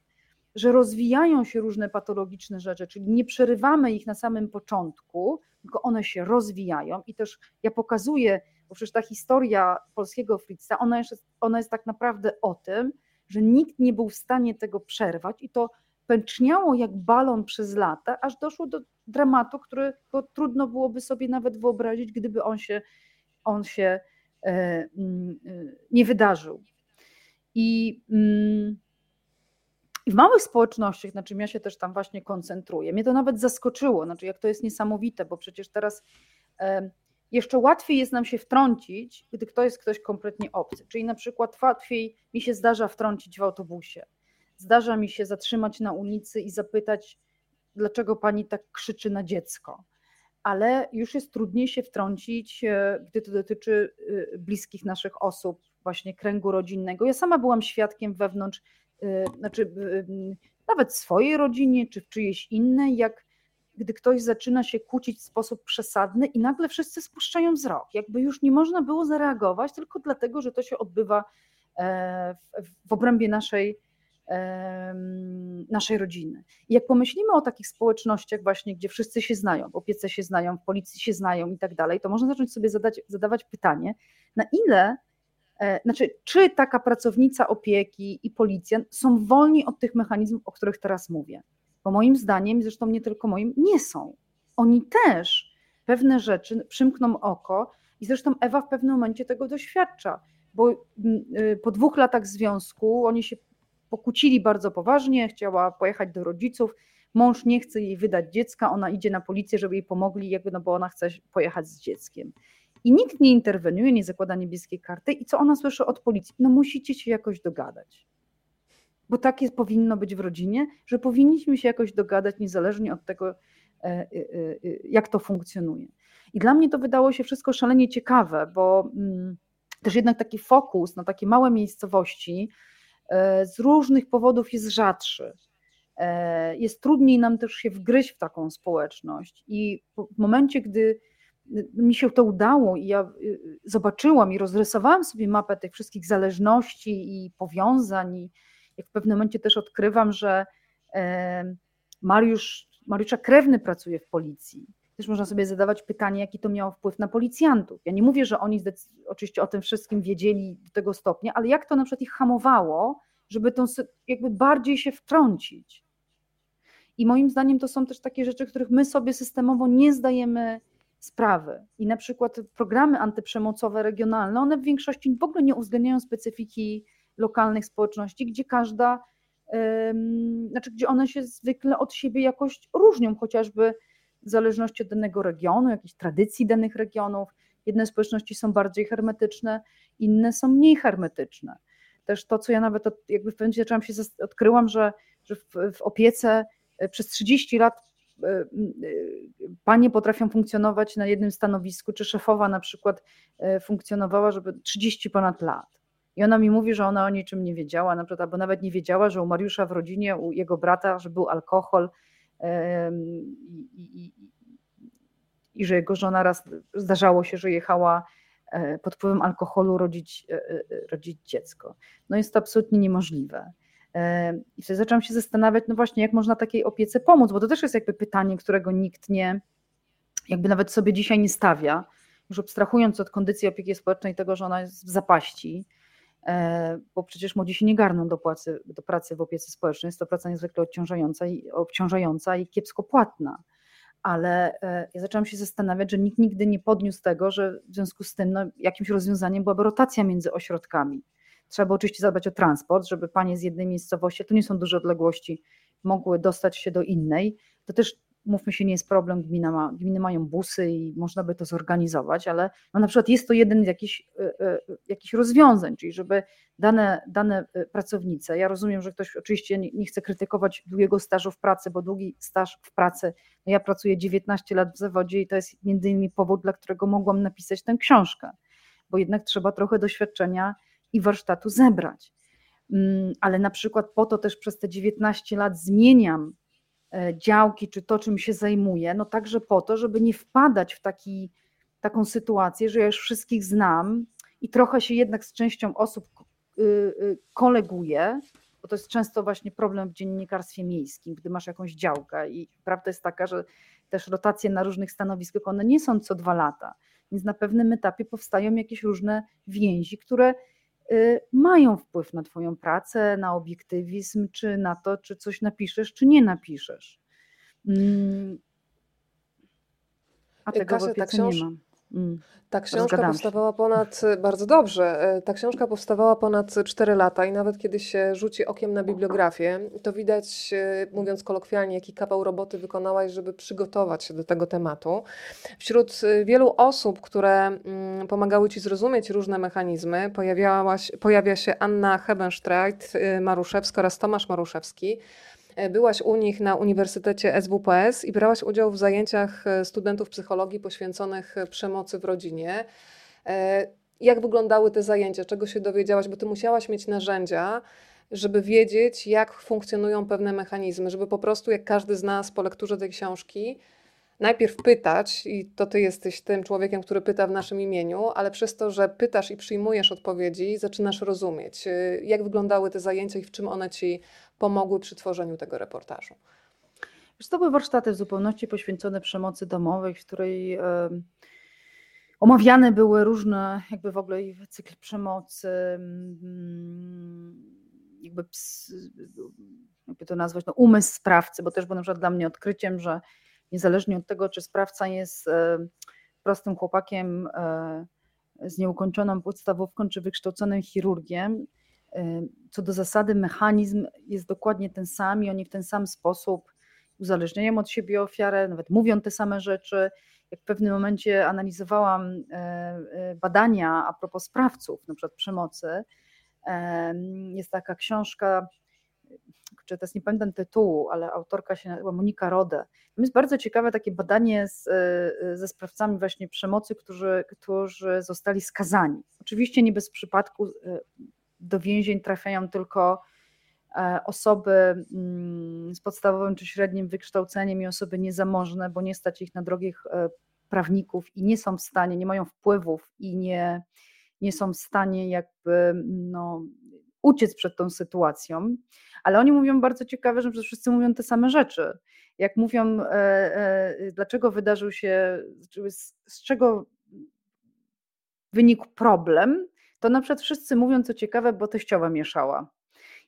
że rozwijają się różne patologiczne rzeczy, czyli nie przerywamy ich na samym początku, tylko one się rozwijają i też ja pokazuję, bo przecież ta historia polskiego Fritza, ona jest, ona jest tak naprawdę o tym, że nikt nie był w stanie tego przerwać i to pęczniało jak balon przez lata, aż doszło do dramatu, którego trudno byłoby sobie nawet wyobrazić, gdyby on się, on się e, mm, e, nie wydarzył. I mm, i w małych społecznościach, na czym ja się też tam właśnie koncentruję, mnie to nawet zaskoczyło, znaczy jak to jest niesamowite, bo przecież teraz jeszcze łatwiej jest nam się wtrącić, gdy ktoś jest ktoś kompletnie obcy. Czyli na przykład łatwiej mi się zdarza wtrącić w autobusie. Zdarza mi się zatrzymać na ulicy i zapytać, dlaczego pani tak krzyczy na dziecko. Ale już jest trudniej się wtrącić, e, gdy to dotyczy e, bliskich naszych osób, właśnie kręgu rodzinnego. Ja sama byłam świadkiem wewnątrz Y, znaczy nawet swojej rodzinie, czy w czyjejś innej, jak gdy ktoś zaczyna się kłócić w sposób przesadny i nagle wszyscy spuszczają wzrok, jakby już nie można było zareagować, tylko dlatego, że to się odbywa e, w obrębie naszej, naszej rodziny. I jak pomyślimy o takich społecznościach właśnie, gdzie wszyscy się znają, w opiece się znają, w policji się znają i tak dalej, to można zacząć sobie zadać, zadawać pytanie, na ile E, znaczy, czy taka pracownica opieki i policjant są wolni od tych mechanizmów, o których teraz mówię? Bo moim zdaniem, zresztą nie tylko moim, nie są. Oni też pewne rzeczy przymkną oko i zresztą Ewa w pewnym momencie tego doświadcza. bo mm, y, po dwóch latach związku oni się pokłócili bardzo poważnie, chciała pojechać do rodziców, mąż nie chce jej wydać dziecka, ona idzie na policję, żeby jej pomogli, jakby, no bo ona chce pojechać z dzieckiem. I nikt nie interweniuje, nie zakłada niebieskiej karty. I co ona słyszy od policji? No musicie się jakoś dogadać. Bo tak jest, powinno być w rodzinie, że powinniśmy się jakoś dogadać, niezależnie od tego, e, e, e, jak to funkcjonuje. I dla mnie to wydało się wszystko szalenie ciekawe, bo mm, też jednak taki fokus na takie małe miejscowości z różnych powodów jest rzadszy. Jest trudniej nam też się wgryźć w taką społeczność. I w momencie, gdy mi się to udało i ja y, zobaczyłam i rozrysowałam sobie mapę tych wszystkich zależności i powiązań jak w pewnym momencie też odkrywam, że Mariusz, Mariusza Krewny pracuje w policji. Też można sobie zadawać pytanie, jaki to miało wpływ na policjantów. Ja nie mówię, że oni oczywiście o tym wszystkim wiedzieli do tego stopnia, ale jak to na przykład ich hamowało, żeby tą, jakby bardziej się wtrącić. I moim zdaniem to są też takie rzeczy, których my sobie systemowo nie zdajemy sprawy. I na przykład programy antyprzemocowe regionalne, one w większości w ogóle nie uwzględniają specyfiki lokalnych społeczności, gdzie każda, znaczy gdzie one się zwykle od siebie jakoś różnią, chociażby w zależności od danego regionu, jakiejś tradycji danych regionów. Jedne społeczności są bardziej hermetyczne, inne są mniej hermetyczne. Też to, co ja nawet od, jakby w pewnym zaczęłam się, odkryłam, że, że w, w opiece e, przez 30 lat E, e, panie potrafią funkcjonować na jednym stanowisku, czy szefowa na przykład funkcjonowała, żeby 30 ponad lat. I ona mi mówi, że ona o niczym nie wiedziała, na przykład, albo nawet nie wiedziała, że u Mariusza w rodzinie, u jego brata, że był alkohol i, i, i, że jego żona raz zdarzało się, że jechała pod wpływem alkoholu rodzić, rodzić dziecko. No jest to absolutnie niemożliwe. I wtedy zaczęłam się zastanawiać, no właśnie, jak można takiej opiece pomóc, bo to też jest jakby pytanie, którego nikt nie, jakby nawet sobie dzisiaj nie stawia, już abstrahując od kondycji opieki społecznej, tego, że ona jest w zapaści, e, bo przecież młodzi się nie garną do, płacy, do pracy w opiece społecznej, jest to praca niezwykle obciążająca i, obciążająca i kiepsko płatna. Ale e, ja zaczęłam się zastanawiać, że nikt nigdy nie podniósł tego, że w związku z tym no, jakimś rozwiązaniem byłaby rotacja między ośrodkami Trzeba oczywiście zadbać o transport, żeby panie z jednej miejscowości, to nie są duże odległości, mogły dostać się do innej. To też, mówmy się, nie jest problem, gmina ma, gminy mają busy i można by to zorganizować, ale no na przykład jest to jeden z jakichś, e, e, jakichś rozwiązań, czyli żeby dane, dane e, pracownice, ja rozumiem, że ktoś oczywiście nie, nie chce krytykować długiego stażu w pracy, bo długi staż w pracy, no ja pracuję 19 lat w zawodzie i to jest między innymi powód, dla którego mogłam napisać tę książkę, bo jednak trzeba trochę doświadczenia i warsztatu zebrać. Mm, ale na przykład po to też przez te 19 lat zmieniam działki, czy to, czym się zajmuję, no także po to, żeby nie wpadać w taki, taką sytuację, że ja już wszystkich znam i trochę się jednak z częścią osób y, y, koleguję, bo to jest często właśnie problem w dziennikarstwie miejskim, gdy masz jakąś działkę i prawda jest taka, że też rotacje na różnych stanowiskach, one nie są co dwa lata, więc na pewnym etapie powstają jakieś różne więzi, które mają wpływ na Twoją pracę, na obiektywizm, czy na to, czy coś napiszesz, czy nie napiszesz. Mm. A tego Kasia, ta książ... nie mam. Mm. Ta książka powstawała ponad, bardzo dobrze, e, ta książka powstawała ponad 4 lata i nawet kiedy się rzuci okiem na bibliografię, to widać, e, mówiąc kolokwialnie, jaki kawał roboty wykonałaś, żeby przygotować się do tego tematu. Wśród e, wielu osób, które mm, pomagały Ci zrozumieć różne mechanizmy, pojawia się Anna Hebenstreit, Maruszewska oraz Tomasz Maruszewski, E, byłaś u nich na Uniwersytecie SWPS i brałaś udział w zajęciach e, studentów psychologii poświęconych e, przemocy w rodzinie. Jak wyglądały te zajęcia? Czego się dowiedziałaś? Bo ty musiałaś mieć narzędzia, żeby wiedzieć, jak funkcjonują pewne mechanizmy, żeby po prostu, jak każdy z nas po lekturze tej książki, najpierw pytać, i to ty jesteś tym człowiekiem, który pyta w naszym imieniu, ale przez to, że pytasz i przyjmujesz odpowiedzi, zaczynasz rozumieć, jak wyglądały te zajęcia i w czym one ci pomogły przy tworzeniu tego reportażu? To były warsztaty w zupełności poświęcone przemocy domowej, w której omawiane były różne, jakby w ogóle cykl przemocy, y, jakby, jakby to nazwać, no, umysł sprawcy, bo też było na przykład dla mnie odkryciem, że niezależnie od tego, czy sprawca jest y, prostym chłopakiem z nieukończoną podstawówką czy wykształconym chirurgiem. Co do zasady, mechanizm jest dokładnie ten sam i oni w ten sam sposób uzależniają od siebie ofiarę, nawet mówią te same rzeczy. Jak w pewnym momencie analizowałam e, e, badania a propos sprawców, na przykład przemocy, jest taka książka, czy teraz nie pamiętam tytułu, ale autorka się nazywa Monika Rode. Tam jest bardzo ciekawe takie badanie z, ze sprawcami właśnie przemocy, którzy, którzy zostali skazani. Oczywiście nie bez przypadku do więzień trafiają tylko E, osoby mm, z podstawowym czy średnim wykształceniem i osoby niezamożne, bo nie stać ich na drogich e, prawników i nie są w stanie, nie mają wpływów i nie, nie są w stanie jakby no, uciec przed tą sytuacją. Ale oni mówią bardzo ciekawe, że wszyscy mówią te same rzeczy. Jak mówią, e, e, dlaczego wydarzył się, z, z czego wynikł problem, to na przykład wszyscy mówią, co ciekawe, bo teściowa mieszała.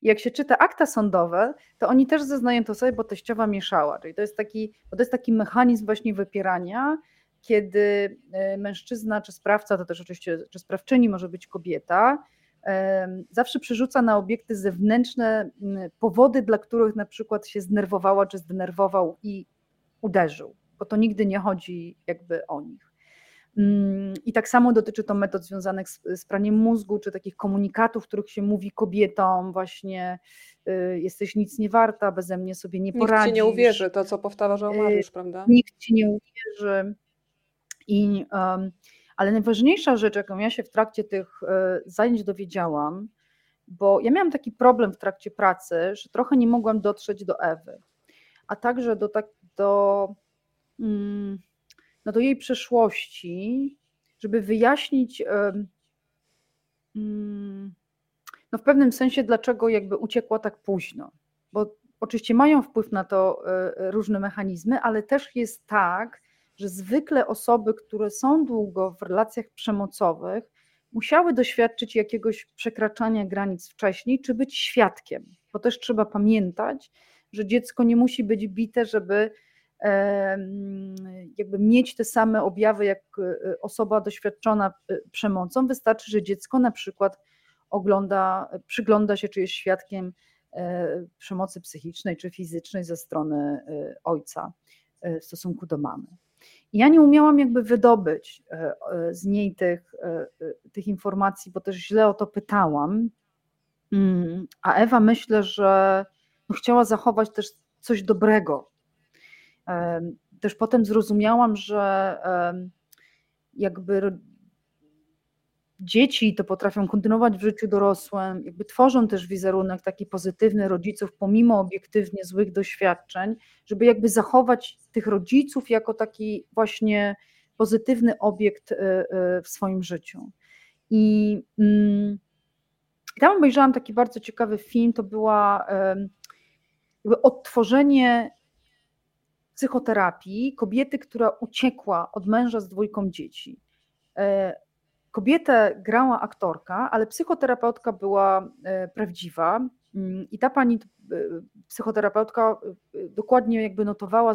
I jak się czyta akta sądowe, to oni też zeznają to sobie, bo teściowa mieszała. Czyli to jest taki, to jest taki mechanizm właśnie wypierania, kiedy e, mężczyzna czy sprawca, to też oczywiście, czy sprawczyni może być kobieta, zawsze przerzuca na obiekty zewnętrzne powody, dla których na przykład się zdenerwowała czy zdenerwował i uderzył, bo to nigdy nie chodzi jakby o nich. Mm, I tak samo dotyczy to metod związanych z, z praniem mózgu, czy takich komunikatów, w których się mówi kobietom, właśnie y, jesteś nic nie warta, beze mnie sobie nie poradzisz. Nikt ci nie uwierzy, to co powtarza Mariusz, y, prawda? Nikt ci nie uwierzy. I, um, ale najważniejsza rzecz, jaką ja się w trakcie tych y, zajęć dowiedziałam, bo ja miałam taki problem w trakcie pracy, że trochę nie mogłam dotrzeć do Ewy, a także do tak do. Mm, no do jej przeszłości, żeby wyjaśnić mm, no w pewnym sensie, dlaczego jakby uciekła tak późno. Bo oczywiście mają wpływ na to e, różne mechanizmy, ale też jest tak, że zwykle osoby, które są długo w relacjach przemocowych, musiały doświadczyć jakiegoś przekraczania granic wcześniej, czy być świadkiem. Bo też trzeba pamiętać, że dziecko nie musi być bite, żeby jakby mieć te same objawy jak e, osoba doświadczona e, przemocą. Wystarczy, że dziecko na przykład ogląda, przygląda się, czy jest świadkiem e, przemocy psychicznej czy fizycznej ze strony ojca w stosunku do mamy. I ja nie umiałam jakby wydobyć z niej tych, tych informacji, bo też źle o to pytałam. Mm, a Ewa myślę, że chciała zachować też coś dobrego też potem zrozumiałam, że jakby dzieci to potrafią kontynuować w życiu dorosłym, jakby tworzą też wizerunek taki pozytywny rodziców, pomimo obiektywnie złych doświadczeń, żeby jakby zachować tych rodziców jako taki właśnie pozytywny obiekt e, e, w swoim życiu. I mm, tam obejrzałam taki bardzo ciekawy film, to była odtworzenie psychoterapii kobiety, która uciekła od męża z dwójką dzieci. E, kobietę grała aktorka, ale psychoterapeutka była e, prawdziwa. Mm, I ta pani e, psychoterapeutka dokładnie jakby notowała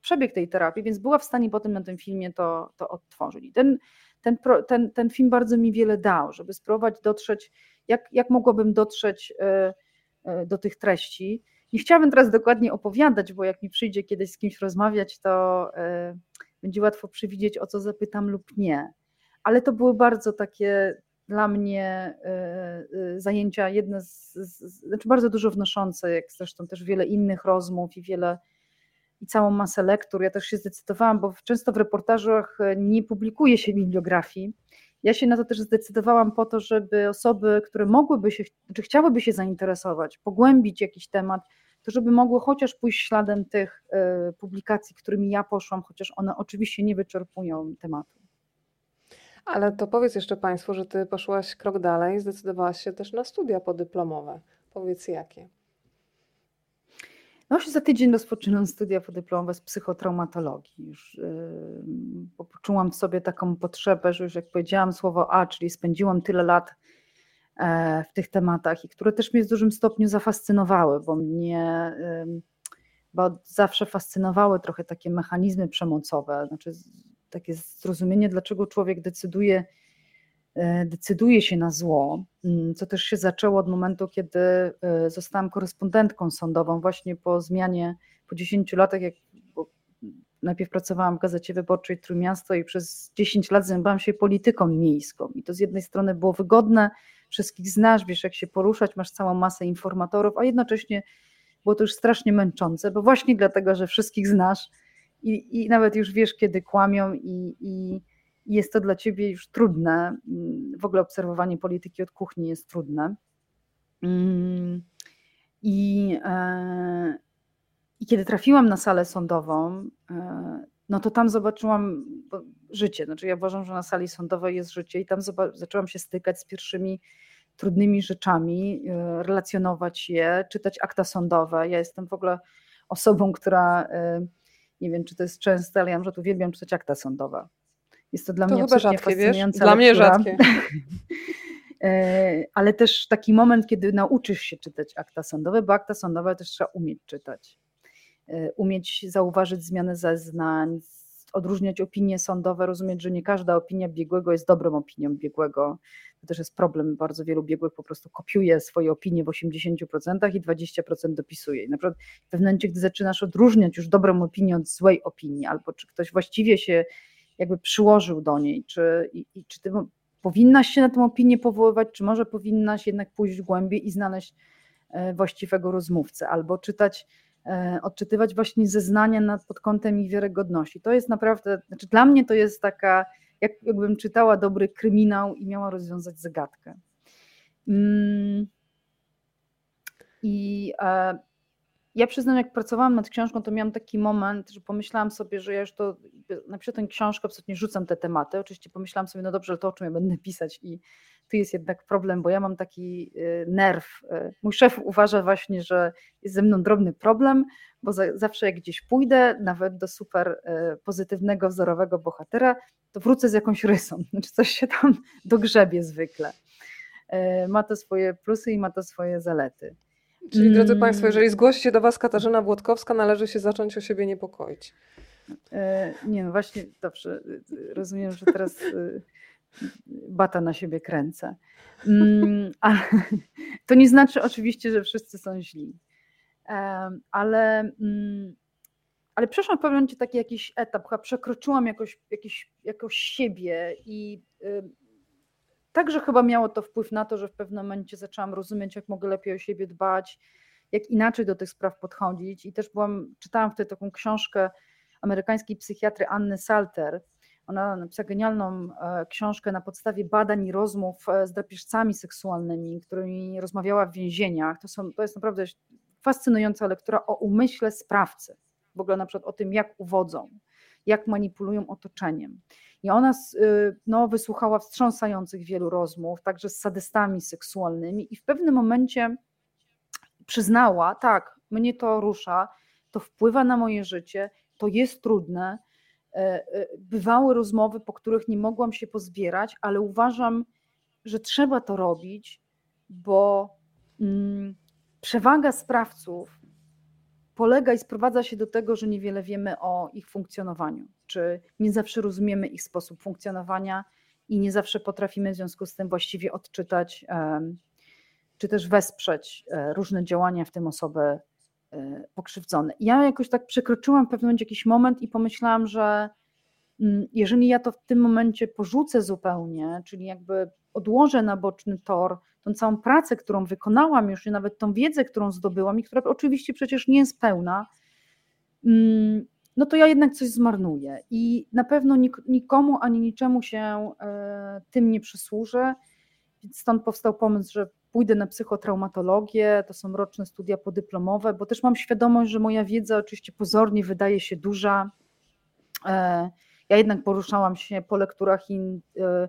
przebieg tej terapii, więc była w stanie potem na tym filmie to, to odtworzyć. I ten, ten, ten, ten film bardzo mi wiele dał, żeby spróbować dotrzeć, jak, jak mogłabym dotrzeć do tych treści. Nie chciałabym teraz dokładnie opowiadać, bo jak mi przyjdzie kiedyś z kimś rozmawiać, to e, będzie łatwo przewidzieć, o co zapytam lub nie. Ale to były bardzo takie dla mnie e, e, zajęcia, jedne z, znaczy bardzo dużo wnoszące, jak zresztą też wiele innych rozmów i wiele i całą masę lektur. Ja też się zdecydowałam, bo często w reportażach nie publikuje się bibliografii. Ja się na to też zdecydowałam po to, żeby osoby, które mogłyby się, czy chciałyby się zainteresować, pogłębić jakiś temat, to żeby mogły chociaż pójść śladem tych e, publikacji, którymi ja poszłam, chociaż one oczywiście nie wyczerpują tematu. Ale to powiedz jeszcze Państwu, że Ty poszłaś krok dalej, zdecydowałaś się też na studia podyplomowe. Powiedz jakie? No już za tydzień rozpoczynam studia podyplomowe z psychotraumatologii. Już yy, poczułam w sobie taką potrzebę, że już jak powiedziałam słowo A, czyli spędziłam tyle lat E, w tych tematach i które też mnie w dużym stopniu zafascynowały, bo mnie bo zawsze fascynowały trochę takie mechanizmy przemocowe, znaczy takie zrozumienie, dlaczego człowiek decyduje decyduje się na zło, mm, co też się zaczęło od momentu, kiedy e, zostałam korespondentką sądową, właśnie po zmianie, po 10 latach, jak najpierw pracowałam w Gazecie Wyborczej Trójmiasto i przez 10 lat zajmowałam się polityką miejską. I to z jednej strony było wygodne, wszystkich znasz, wiesz jak się poruszać, masz całą masę informatorów, a jednocześnie było to już strasznie męczące, bo właśnie dlatego, że wszystkich znasz i, i nawet już wiesz, kiedy kłamią i, i jest to dla ciebie już trudne. W ogóle obserwowanie polityki od kuchni jest trudne. Mm, I, e, i kiedy trafiłam na salę sądową, e, no to tam zobaczyłam życie. Znaczy ja uważam, że na sali sądowej jest życie i tam zaczęłam się stykać z pierwszymi trudnymi rzeczami, e, relacjonować je, czytać akta sądowe. Ja jestem w ogóle osobą, która, nie wiem czy to jest częste, ale ja że tu uwielbiam czytać akta sądowe. Jest to dla to mnie absolutnie rzadkie, fascynująca Dla mnie rzadkie. ale też taki moment, kiedy nauczysz się czytać akta sądowe, bo akta sądowe też trzeba umieć czytać. E, umieć zauważyć zmiany zeznań, odróżniać opinie sądowe, rozumieć, że nie każda opinia biegłego jest dobrą opinią biegłego. To też jest problem. Bardzo wielu biegłych po prostu kopiuje swoje opinie w 80% i 20% dopisuje. I na przykład w pewnym momencie, gdy zaczynasz odróżniać już dobrą opinię od złej opinii, albo czy ktoś właściwie się jakby przyłożył do niej, czy, i, i czy ty powinnaś się na tę opinię powoływać, czy może powinnaś jednak pójść głębiej i znaleźć e, właściwego rozmówcę, albo czytać E, odczytywać właśnie zeznania nad, pod kątem ich wiarygodności. To jest naprawdę, znaczy dla mnie to jest taka, jak, jakbym czytała dobry kryminał i miała rozwiązać zagadkę. Mm. I e, ja przyznam, jak pracowałam nad książką, to miałam taki moment, że pomyślałam sobie, że ja już to napiszę tę książkę, absolutnie rzucam te tematy. Oczywiście pomyślałam sobie, no dobrze, ale to o czym ja będę pisać i tu jest jednak problem, bo ja mam taki y, nerw. Y, mój szef uważa właśnie, że jest ze mną drobny problem, bo za, zawsze jak gdzieś pójdę, nawet do super y, pozytywnego, wzorowego bohatera, to wrócę z jakąś rysą, znaczy coś się tam dogrzebie zwykle. Ma to swoje plusy i ma to swoje zalety. Czyli drodzy mm. Państwo, jeżeli zgłosi się do Was Katarzyna Włodkowska, należy się zacząć o siebie niepokoić. Nie, no właśnie, dobrze. Rozumiem, że teraz bata na siebie kręcę. Mm, ale to nie znaczy oczywiście, że wszyscy są źli. Ale, mm, ale przeszłam w pewnym momencie taki jakiś etap, chyba przekroczyłam jakoś, jakiś, jakoś siebie i także chyba miało to wpływ na to, że w pewnym momencie zaczęłam rozumieć, jak mogę lepiej o siebie dbać, jak inaczej do tych spraw podchodzić. I też byłam, czytałam wtedy taką książkę amerykańskiej psychiatry Anny Salter, ona napisała genialną e, książkę na podstawie badań i rozmów e, z drapieżcami seksualnymi, którymi rozmawiała w więzieniach. To, są, to jest naprawdę fascynująca lektura o umyśle sprawcy. W ogóle na przykład o tym, jak uwodzą, jak manipulują otoczeniem. I ona y, no, wysłuchała wstrząsających wielu rozmów, także z sadystami seksualnymi, i w pewnym momencie przyznała: tak, mnie to rusza, to wpływa na moje życie, to jest trudne, E, e, bywały rozmowy, po których nie mogłam się pozbierać, ale uważam, że trzeba to robić, bo mm, przewaga sprawców polega i sprowadza się do tego, że niewiele wiemy o ich funkcjonowaniu, czy nie zawsze rozumiemy ich sposób funkcjonowania i nie zawsze potrafimy w związku z tym właściwie odczytać, czy też wesprzeć e, różne działania, w tym osoby Y, pokrzywdzony. Ja jakoś tak przekroczyłam w pewnym momencie jakiś moment i pomyślałam, że mm, jeżeli ja to w tym momencie porzucę zupełnie, czyli jakby odłożę na boczny tor tą całą pracę, którą wykonałam już i nawet tą wiedzę, którą zdobyłam i która oczywiście przecież nie jest pełna, mm, no to ja jednak coś zmarnuję i na pewno nikomu ani niczemu się e, tym nie przysłużę. Więc stąd powstał pomysł, że pójdę na psychotraumatologię, to są roczne studia podyplomowe, bo też mam świadomość, że moja wiedza oczywiście pozornie wydaje się duża. E, ja jednak poruszałam się po lekturach in, e,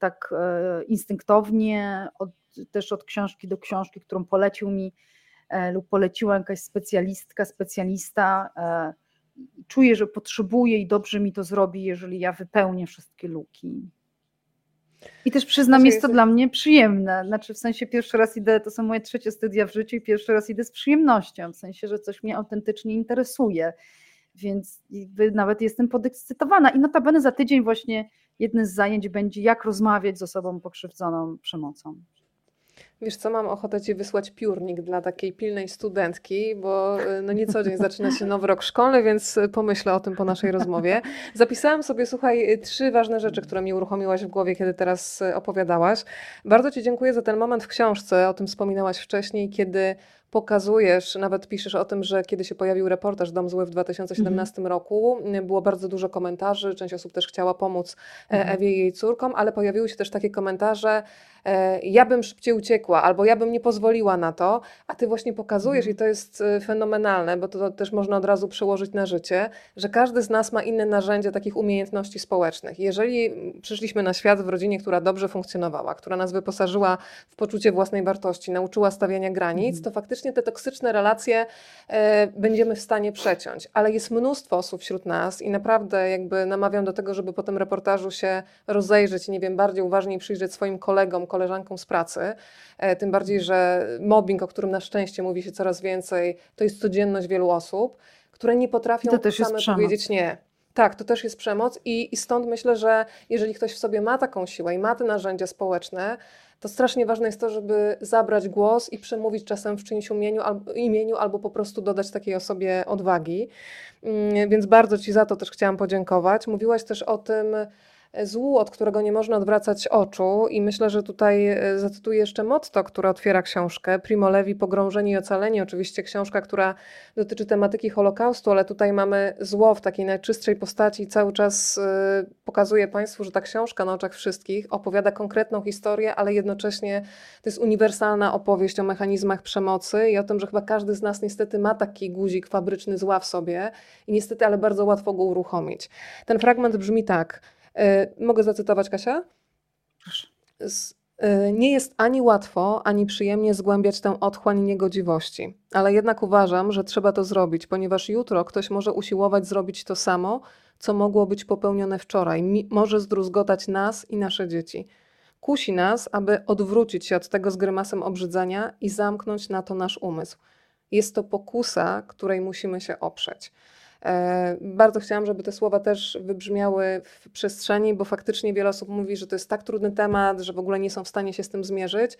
tak e, instynktownie, od, też od książki do książki, którą polecił mi lub poleciła jakaś specjalistka, specjalista. Czuję, że potrzebuję i dobrze mi to zrobi, jeżeli ja wypełnię wszystkie luki. I też przyznam, jest to dla mnie przyjemne. Znaczy, w sensie pierwszy raz idę, to są moje trzecie studia w życiu i pierwszy raz idę z przyjemnością, w sensie, że coś mnie autentycznie interesuje. Więc nawet jestem podekscytowana. I notabene za tydzień właśnie jedne z zajęć będzie, jak rozmawiać z osobą pokrzywdzoną przemocą. Wiesz co, mam ochotę Ci wysłać piórnik dla takiej pilnej studentki, bo y, no nie co dzień zaczyna się nowy rok szkolny, więc pomyślę o tym po naszej rozmowie. Zapisałam sobie, słuchaj, trzy ważne rzeczy, które mi uruchomiłaś w głowie, kiedy teraz opowiadałaś. Bardzo Ci dziękuję za ten moment w książce, o tym wspominałaś wcześniej, kiedy pokazujesz, nawet piszesz o tym, że kiedy się pojawił reportaż Dom Zły w 2017 mhm. roku, było bardzo dużo komentarzy, część osób też chciała pomóc e, mhm. Ewie i jej córkom, ale pojawiły się też takie komentarze, ja bym szybciej uciekła, albo ja bym nie pozwoliła na to, a ty właśnie pokazujesz mhm. i to jest e, fenomenalne, bo to, to też można od razu przełożyć na życie, że każdy z nas ma inne narzędzie takich umiejętności społecznych. Jeżeli przyszliśmy na świat w rodzinie, która dobrze funkcjonowała, która nas wyposażyła w poczucie własnej wartości, nauczyła stawiania granic, to faktycznie faktycznie te toksyczne relacje e, będziemy w stanie przeciąć. Ale jest mnóstwo osób wśród nas i naprawdę jakby namawiam do tego, żeby po tym reportażu się rozejrzeć i nie wiem, bardziej uważniej przyjrzeć swoim kolegom, koleżankom z pracy. E, tym bardziej, że mobbing, o którym na szczęście mówi się coraz więcej, to jest codzienność wielu osób, które nie potrafią same powiedzieć nie. Tak, to też jest przemoc i, i stąd myślę, że jeżeli ktoś w sobie ma taką siłę i ma te narzędzia społeczne, to strasznie ważne jest to, żeby zabrać głos i przemówić czasem w czyimś imieniu, albo, imieniu albo po prostu dodać takiej osobie odwagi. Mm, więc bardzo Ci za to też chciałam podziękować. Mówiłaś też o tym, złu, od którego nie można odwracać oczu i myślę, że tutaj e, zacytuję jeszcze motto, które otwiera książkę. Primo Levi, Pogrążeni i Ocaleni, oczywiście książka, która dotyczy tematyki Holokaustu, ale tutaj mamy zło w takiej najczystszej postaci cały czas e, pokazuje Państwu, że ta książka na oczach wszystkich opowiada konkretną historię, ale jednocześnie to jest uniwersalna opowieść o mechanizmach przemocy i o tym, że chyba każdy z nas niestety ma taki guzik fabryczny zła w sobie i niestety, ale bardzo łatwo go uruchomić. Ten fragment brzmi tak – mogę zacytować Kasia? Proszę. E, nie jest ani łatwo, ani przyjemnie zgłębiać tę otchłań niegodziwości, ale jednak uważam, że trzeba to zrobić, ponieważ jutro ktoś może usiłować zrobić to samo, co mogło być popełnione wczoraj. może zdruzgotać nas i nasze dzieci. Kusi nas, aby odwrócić się od tego z grymasem obrzydzenia i zamknąć na to nasz umysł. Jest to pokusa, której musimy się oprzeć. E, bardzo chciałam, żeby te słowa też wybrzmiały w przestrzeni, bo faktycznie wiele osób mówi, że to jest tak trudny temat, że w ogóle nie są w stanie się z tym zmierzyć.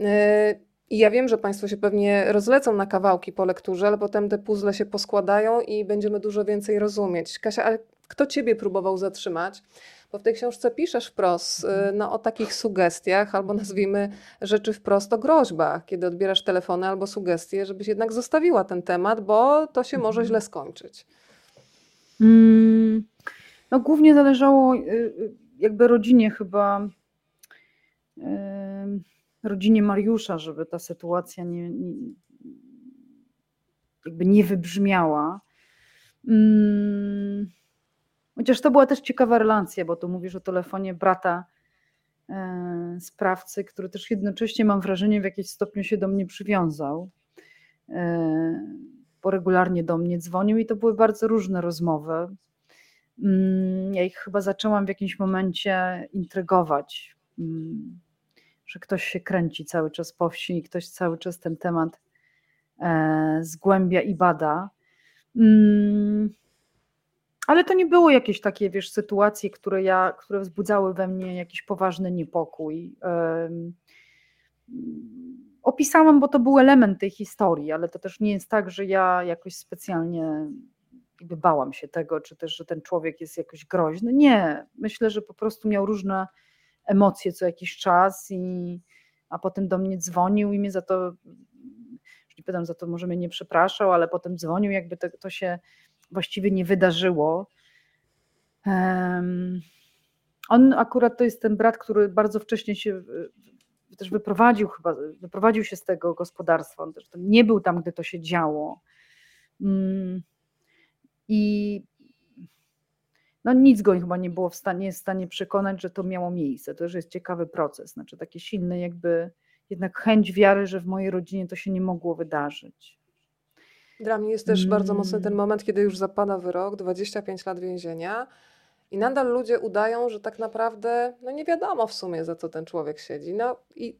E, I ja wiem, że Państwo się pewnie rozlecą na kawałki po lekturze, ale potem te puzzle się poskładają i będziemy dużo więcej rozumieć. Kasia, ale kto Ciebie próbował zatrzymać? Bo w tej książce piszesz wprost y, no, o takich sugestiach, albo nazwijmy rzeczy wprost o groźbach, kiedy odbierasz telefony albo sugestie, żebyś jednak zostawiła ten temat, bo to się może źle skończyć. Mm, no głównie zależało y, y, jakby rodzinie chyba, rodzinie Mariusza, żeby ta sytuacja nie, nie jakby nie wybrzmiała. Mm, Chociaż to była też ciekawa relacja, bo tu mówisz o telefonie brata e, sprawcy, który też jednocześnie mam wrażenie w jakimś stopniu się do mnie przywiązał, e, bo regularnie do mnie dzwonił i to były bardzo różne rozmowy. Mm, ja ich chyba zaczęłam w jakimś momencie intrygować, mm, że ktoś się kręci cały czas po wsi i ktoś cały czas ten temat e, zgłębia i bada. Ale to nie było jakieś takie, wiesz, sytuacje, które, ja, które wzbudzały we mnie jakiś poważny niepokój. Opisałam, bo to był element tej historii, ale to też nie jest tak, że ja jakoś specjalnie bałam się tego, czy też, że ten człowiek jest jakoś groźny. Nie, myślę, że po prostu miał różne emocje co jakiś czas i a potem do mnie dzwonił i mnie za to, już nie pytam za to, może mnie nie przepraszał, ale potem dzwonił, jakby to, to się właściwie nie wydarzyło. On akurat to jest ten brat, który bardzo wcześnie się też wyprowadził chyba, wyprowadził się z tego gospodarstwa. On też nie był tam, gdy to się działo. Mm. I no nic go chyba nie było w stanie, jest w stanie przekonać, że to miało miejsce. To też jest ciekawy proces. Znaczy taki silny jakby jednak chęć wiary, że w mojej rodzinie to się nie mogło wydarzyć. Dla mnie jest też mm. bardzo mocny ten mm. moment, kiedy już zapada wyrok, 25 lat więzienia i nadal ludzie udają, że tak naprawdę no nie wiadomo w sumie, za co ten człowiek siedzi. No i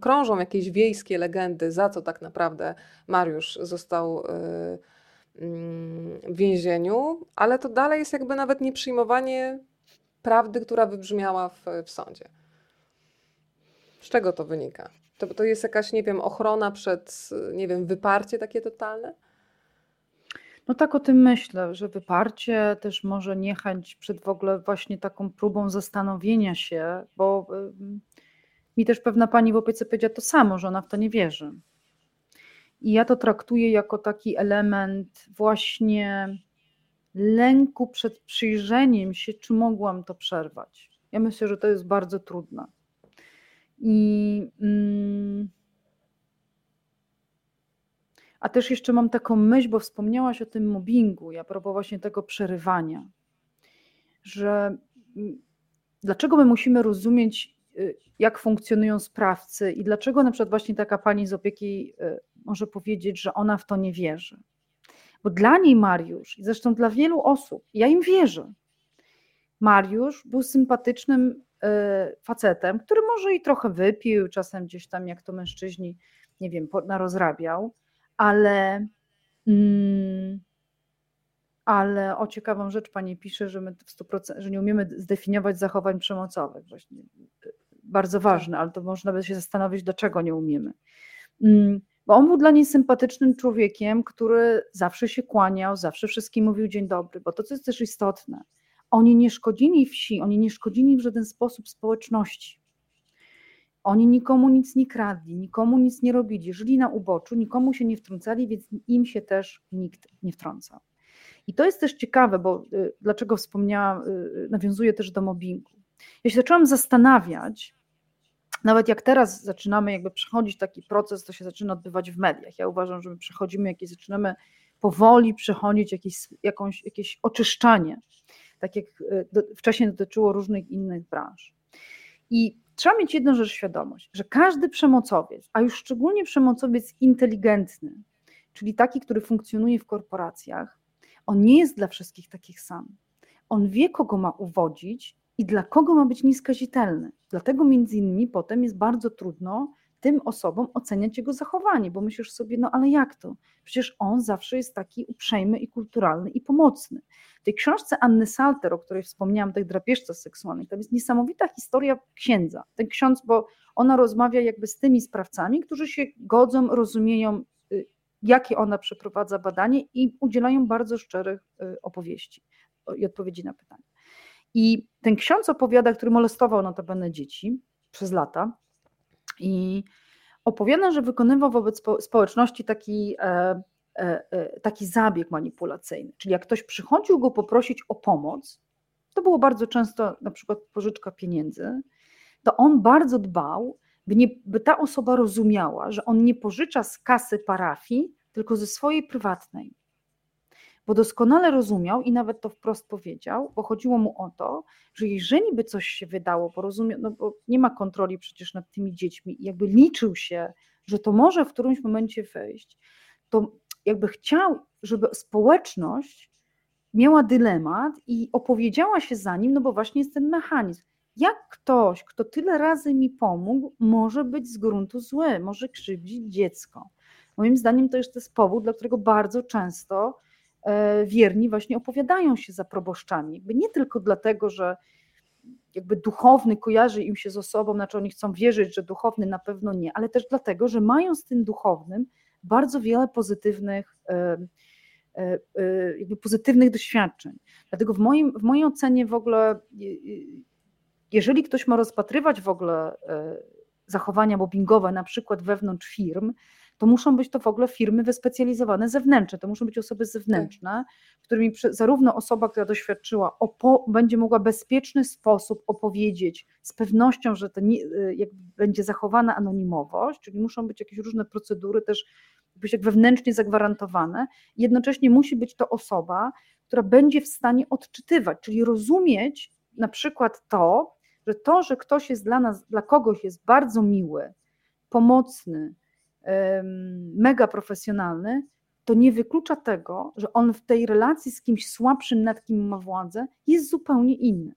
krążą jakieś wiejskie legendy, za co tak naprawdę Mariusz został yy, w więzieniu, ale to dalej jest jakby nawet nieprzyjmowanie prawdy, która wybrzmiała w, w sądzie. Z czego to wynika? To, to jest jakaś, nie wiem, ochrona przed, nie wiem, wyparcie takie totalne? No tak o tym myślę, że wyparcie, też może niechęć przed w ogóle właśnie taką próbą zastanowienia się, bo mi też pewna pani w opiece powiedziała to samo, że ona w to nie wierzy. I ja to traktuję jako taki element właśnie lęku przed przyjrzeniem się, czy mogłam to przerwać. Ja myślę, że to jest bardzo trudne. I. Mm, a też jeszcze mam taką myśl, bo wspomniałaś o tym mobbingu, ja propos właśnie tego przerywania, że mm, dlaczego my musimy rozumieć, y, jak funkcjonują sprawcy i dlaczego na przykład właśnie taka pani z opieki y, może powiedzieć, że ona w to nie wierzy. Bo dla niej Mariusz, i zresztą dla wielu osób, ja im wierzę, Mariusz był sympatycznym facetem, który może i trochę wypił, czasem gdzieś tam, jak to mężczyźni, nie wiem, narozrabiał, ale, mm, ale o ciekawą rzecz pani pisze, że my w 100%, że nie umiemy zdefiniować zachowań przemocowych. Właśnie bardzo ważne, ale to można by się zastanowić, dlaczego nie umiemy. Mm, bo on był dla niej sympatycznym człowiekiem, który zawsze się kłaniał, zawsze wszystkim mówił dzień dobry, bo to, co jest też istotne, oni nie szkodzili wsi, oni nie szkodzili w żaden sposób społeczności. Oni nikomu nic nie kradli, nikomu nic nie robili, żyli na uboczu, nikomu się nie wtrącali, więc im się też nikt nie wtrącał. I to jest też ciekawe, bo y, dlaczego wspomniałam, y, nawiązuję też do mobbingu. Ja się zaczęłam zastanawiać, nawet jak teraz zaczynamy jakby przechodzić taki proces, to się zaczyna odbywać w mediach. Ja uważam, że my przechodzimy, jakieś zaczynamy powoli przechodzić jakieś, jakąś, jakieś oczyszczanie, tak jak y, do, wcześniej dotyczyło różnych innych branż. I trzeba mieć jedną rzecz świadomość, że każdy przemocowiec, a już szczególnie przemocowiec inteligentny, czyli taki, który funkcjonuje w korporacjach, on nie jest dla wszystkich takich sam. On wie, kogo ma uwodzić i dla kogo ma być nieskazitelny. Dlatego między innymi potem jest bardzo trudno tym osobom oceniać jego zachowanie, bo myślisz sobie, no ale jak to? Przecież on zawsze jest taki uprzejmy i kulturalny i pomocny. W tej książce Anny Salter, o której wspomniałam, tej drapieżce seksualnej, to jest niesamowita historia księdza. Ten ksiądz, bo ona rozmawia jakby z tymi sprawcami, którzy się godzą, rozumieją, y, jakie ona przeprowadza badanie i udzielają bardzo szczerych y, opowieści i odpowiedzi na pytania. I ten ksiądz opowiada, który molestował notabene dzieci przez lata, i opowiada, że wykonywał wobec społeczności taki, e, e, e, taki zabieg manipulacyjny. Czyli jak ktoś przychodził go poprosić o pomoc, to było bardzo często na przykład pożyczka pieniędzy, to on bardzo dbał, by, nie, by ta osoba rozumiała, że on nie pożycza z kasy parafii, tylko ze swojej prywatnej bo doskonale rozumiał i nawet to wprost powiedział, bo chodziło mu o to, że jeżeli by coś się wydało, bo, rozumie, no bo nie ma kontroli przecież nad tymi dziećmi i jakby liczył się, że to może w którymś momencie wejść, to jakby chciał, żeby społeczność miała dylemat i opowiedziała się za nim, no bo właśnie jest ten mechanizm. Jak ktoś, kto tyle razy mi pomógł, może być z gruntu zły, może krzywdzić dziecko? Moim zdaniem to jest powód, dla którego bardzo często wierni właśnie opowiadają się za proboszczami. Nie tylko dlatego, że jakby duchowny kojarzy im się z osobą, znaczy oni chcą wierzyć, że duchowny na pewno nie, ale też dlatego, że mają z tym duchownym bardzo wiele pozytywnych, e, e, jakby pozytywnych doświadczeń. Dlatego w, moim, w mojej ocenie w ogóle, jeżeli ktoś ma rozpatrywać w ogóle zachowania mobbingowe, na przykład wewnątrz firm, to muszą być to w ogóle firmy wyspecjalizowane zewnętrzne, to muszą być osoby zewnętrzne, którymi zarówno osoba, która doświadczyła, będzie mogła w bezpieczny sposób opowiedzieć z pewnością, że to nie, y, będzie zachowana anonimowość, czyli muszą być jakieś różne procedury też być jak wewnętrznie zagwarantowane. Jednocześnie musi być to osoba, która będzie w stanie odczytywać, czyli rozumieć na przykład to, że to, że ktoś jest dla nas, dla kogoś jest bardzo miły, pomocny, mega profesjonalny, to nie wyklucza tego, że on w tej relacji z kimś słabszym, nad kim ma władzę, jest zupełnie inny.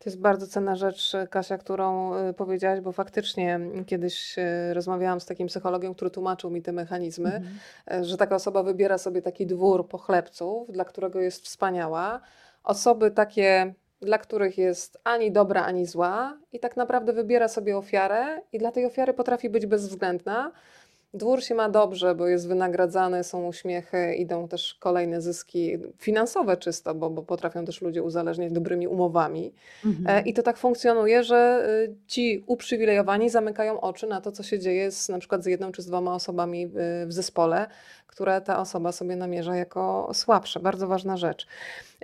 To jest bardzo cenna rzecz, Kasia, którą y, powiedziałaś, bo faktycznie kiedyś y, rozmawiałam z takim psychologiem, który tłumaczył mi te mechanizmy, mhm. Y, że taka osoba wybiera sobie taki dwór pochlebców, dla którego jest wspaniała, osoby takie, dla których jest ani dobra, ani zła, i tak naprawdę wybiera sobie ofiarę, i dla tej ofiary potrafi być bezwzględna. Dwór się ma dobrze, bo jest wynagradzany, są uśmiechy, idą też kolejne zyski finansowe czysto, bo, bo potrafią też ludzie uzależniać dobrymi umowami. Mhm. E, I to tak funkcjonuje, że y, ci uprzywilejowani zamykają oczy na to, co się dzieje z, na przykład z jedną czy z dwoma osobami y, w zespole, które ta osoba sobie namierza jako słabsze. Bardzo ważna rzecz.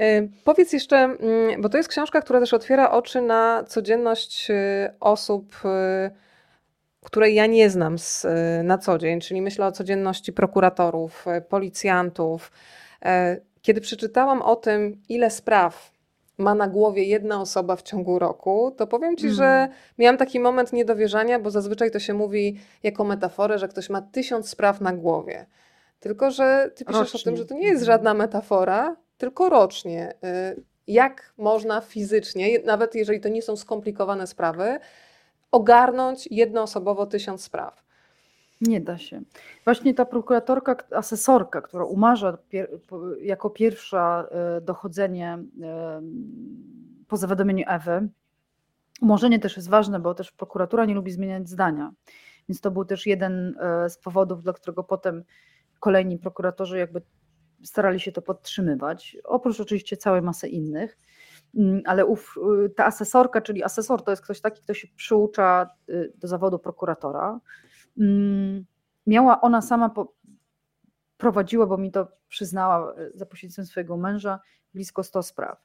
Y, powiedz jeszcze, mm, bo to jest książka, która też otwiera oczy na codzienność osób której ja nie znam z, e, na co dzień, czyli myślę o codzienności prokuratorów, e, policjantów. E, kiedy przeczytałam o tym, ile spraw ma na głowie jedna osoba w ciągu roku, to powiem ci, mm. że miałam taki moment niedowierzania, bo zazwyczaj to się mówi jako metaforę, że ktoś ma tysiąc spraw na głowie. Tylko, że ty piszesz rocznie. o tym, że to nie jest żadna metafora, tylko rocznie. Jak można fizycznie, nawet jeżeli to nie są skomplikowane sprawy, ogarnąć jednoosobowo tysiąc spraw. Nie da się. Właśnie ta prokuratorka, asesorka, która umarza pier jako pierwsza e, dochodzenie e, po zawiadomieniu Ewy, umorzenie też jest ważne, bo też prokuratura nie lubi zmieniać zdania. Więc to był też jeden e, z powodów, dla którego potem kolejni prokuratorzy jakby starali się to podtrzymywać. Oprócz oczywiście całej masy innych. Mm, ale ów, y, ta asesorka, czyli asesor to jest ktoś taki, kto się przyucza y, do zawodu prokuratora. Mm, miała ona sama, po, prowadziła, bo mi to przyznała y, za pośrednictwem swojego męża, blisko 100 spraw.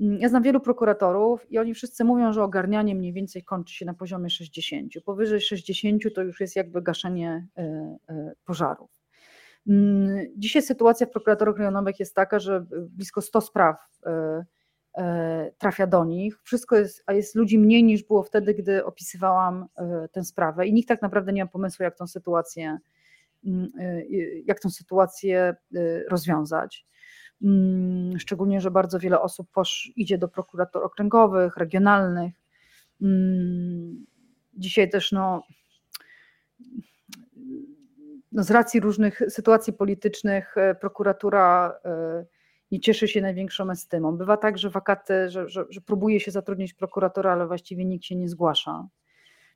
Mm, ja znam wielu prokuratorów i oni wszyscy mówią, że ogarnianie mniej więcej kończy się na poziomie 60. Powyżej 60 to już jest jakby gaszenie pożarów. Dzisiaj sytuacja w prokuratorach rejonowych jest taka, że blisko 100 spraw trafia do nich. Wszystko jest, a jest ludzi mniej niż było wtedy, gdy opisywałam e, tę sprawę i nikt tak naprawdę nie ma pomysłu, jak tą sytuację, mm, e, jak tą sytuację rozwiązać. Mm, szczególnie, że bardzo wiele osób idzie do prokurator okręgowych, regionalnych. Mm, dzisiaj też no, no z racji różnych sytuacji politycznych prokuratura nie cieszy się największą estymą. Bywa tak, że wakaty, że, że, że próbuje się zatrudnić prokuratora, ale właściwie nikt się nie zgłasza.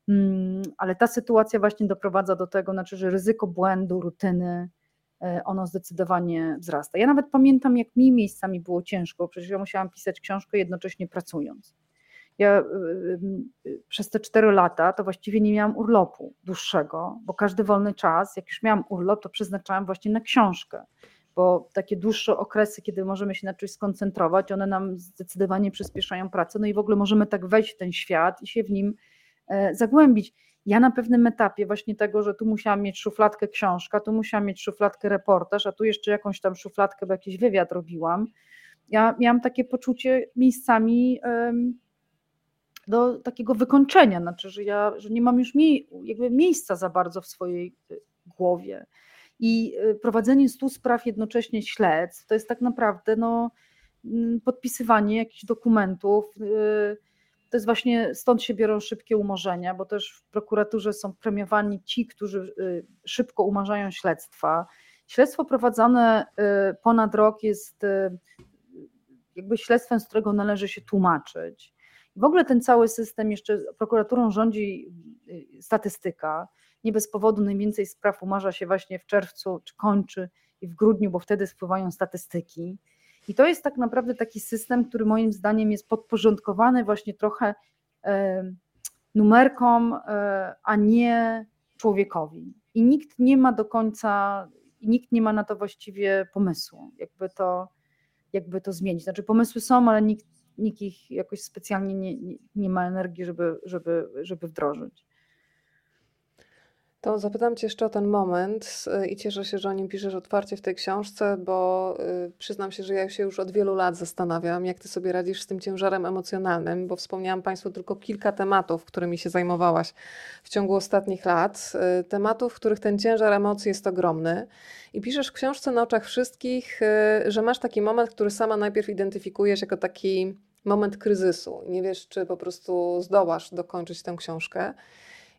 Mm, ale ta sytuacja właśnie doprowadza do tego, znaczy, że ryzyko błędu, rutyny, e, ono zdecydowanie wzrasta. Ja nawet pamiętam, jak mi miejscami było ciężko, przecież ja musiałam pisać książkę jednocześnie pracując. Ja y, y, przez te cztery lata to właściwie nie miałam urlopu dłuższego, bo każdy wolny czas, jak już miałam urlop, to przeznaczałam właśnie na książkę bo takie dłuższe okresy, kiedy możemy się na czymś skoncentrować, one nam zdecydowanie przyspieszają pracę, no i w ogóle możemy tak wejść w ten świat i się w nim e, zagłębić. Ja na pewnym etapie właśnie tego, że tu musiałam mieć szufladkę książka, tu musiałam mieć szufladkę reportaż, a tu jeszcze jakąś tam szufladkę, bo jakiś wywiad robiłam. Ja miałam takie poczucie miejscami do takiego wykończenia, znaczy, że ja że nie mam już jakby miejsca za bardzo w swojej e, głowie. I y, prowadzenie stu spraw jednocześnie śledztw to jest tak naprawdę no, mm, podpisywanie jakichś dokumentów. Y, to jest właśnie stąd się biorą szybkie umorzenia, bo też w prokuraturze są premiowani ci, którzy y, szybko umarzają śledztwa. Śledztwo prowadzone ponad rok jest jakby śledztwem, z którego należy się tłumaczyć. W ogóle ten cały system jeszcze prokuraturą rządzi statystyka nie bez powodu najwięcej spraw umarza się właśnie w czerwcu, czy kończy i w grudniu, bo wtedy spływają statystyki. I to jest tak naprawdę taki system, który moim zdaniem jest podporządkowany właśnie trochę numerkom, e, a nie człowiekowi. I nikt nie ma do końca, nikt nie ma na to właściwie pomysłu, jakby to, jakby to zmienić. Znaczy pomysły są, ale nikt, nikt ich jakoś specjalnie nie, nie, nie ma energii, żeby, żeby, żeby wdrożyć. To zapytam Cię jeszcze o ten moment y, i cieszę się, że o nim piszesz otwarcie w tej książce, bo y, przyznam się, że ja się już od wielu lat zastanawiam, jak Ty sobie radzisz z tym ciężarem emocjonalnym, bo wspomniałam Państwu tylko kilka tematów, którymi się zajmowałaś w ciągu ostatnich lat. Y, tematów, w których ten ciężar emocji jest ogromny. I piszesz w książce na oczach wszystkich, że masz taki moment, który sama najpierw identyfikujesz jako taki moment kryzysu. Nie wiesz, czy po prostu zdołasz dokończyć tę książkę.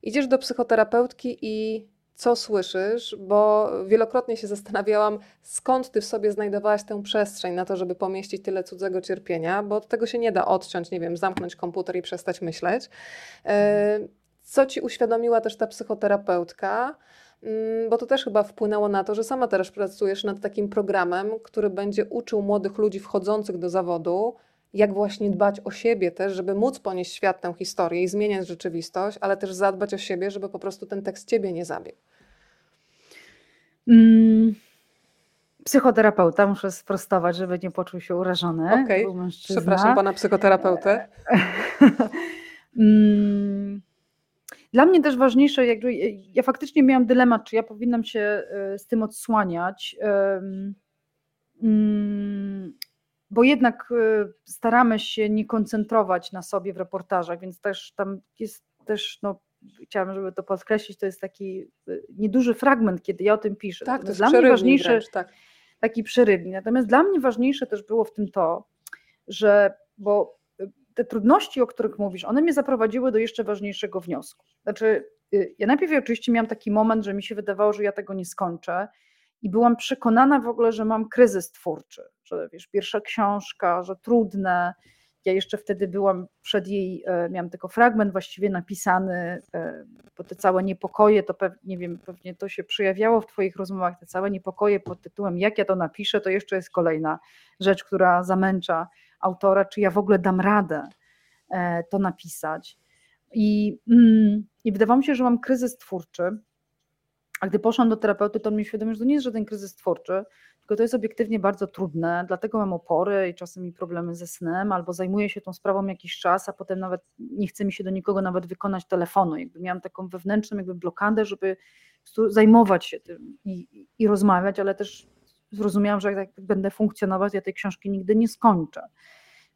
Idziesz do psychoterapeutki i co słyszysz, bo wielokrotnie się zastanawiałam, skąd ty w sobie znajdowałaś tę przestrzeń na to, żeby pomieścić tyle cudzego cierpienia, bo od tego się nie da odciąć, nie wiem, zamknąć komputer i przestać myśleć. E, co ci uświadomiła też ta psychoterapeutka? Mm, bo to też chyba wpłynęło na to, że sama teraz pracujesz nad takim programem, który będzie uczył młodych ludzi wchodzących do zawodu, jak właśnie dbać o siebie też, żeby móc ponieść świat tę historię i zmieniać rzeczywistość, ale też zadbać o siebie, żeby po prostu ten tekst ciebie nie zabił. Mm, psychoterapeuta, muszę sprostować, żeby nie poczuł się urażony. Okej, okay. przepraszam pana psychoterapeutę. mm, dla mnie też ważniejsze, jakby ja faktycznie miałam dylemat, czy ja powinnam się e, z tym odsłaniać. Mm, bo jednak y, staramy się nie koncentrować na sobie w reportażach, więc też tam jest też, no, chciałam, żeby to podkreślić, to jest taki y, nieduży fragment, kiedy ja o tym piszę. Tak, to jest dla mnie wręcz, tak. taki przerywnik. Natomiast dla mnie ważniejsze też było w tym to, że, bo y, te trudności, o których mówisz, one mnie zaprowadziły do jeszcze ważniejszego wniosku. Znaczy, ja najpierw oczywiście miałam taki moment, że mi się wydawało, że ja tego nie skończę i byłam przekonana w ogóle, że mam kryzys twórczy, że wiesz, pierwsza książka, że trudne. Ja jeszcze wtedy byłam przed jej, e, miałam tylko fragment właściwie napisany, e, bo te całe niepokoje, to pewnie, nie wiem, pewnie to się przejawiało w Twoich rozmowach, te całe niepokoje pod tytułem Jak ja to napiszę, to jeszcze jest kolejna rzecz, która zamęcza autora, czy ja w ogóle dam radę e, to napisać. I, mm, i wydawało mi się, że mam kryzys twórczy a gdy poszłam do terapeuty, to on mi uświadomił, że to nie jest żaden kryzys twórczy, tylko to jest obiektywnie bardzo trudne, dlatego mam opory i czasem mi problemy ze snem, albo zajmuję się tą sprawą jakiś czas, a potem nawet nie chce mi się do nikogo nawet wykonać telefonu. Jakby miałam taką wewnętrzną jakby blokadę, żeby zajmować się tym i, i rozmawiać, ale też zrozumiałam, że jak tak będę funkcjonować, ja tej książki nigdy nie skończę.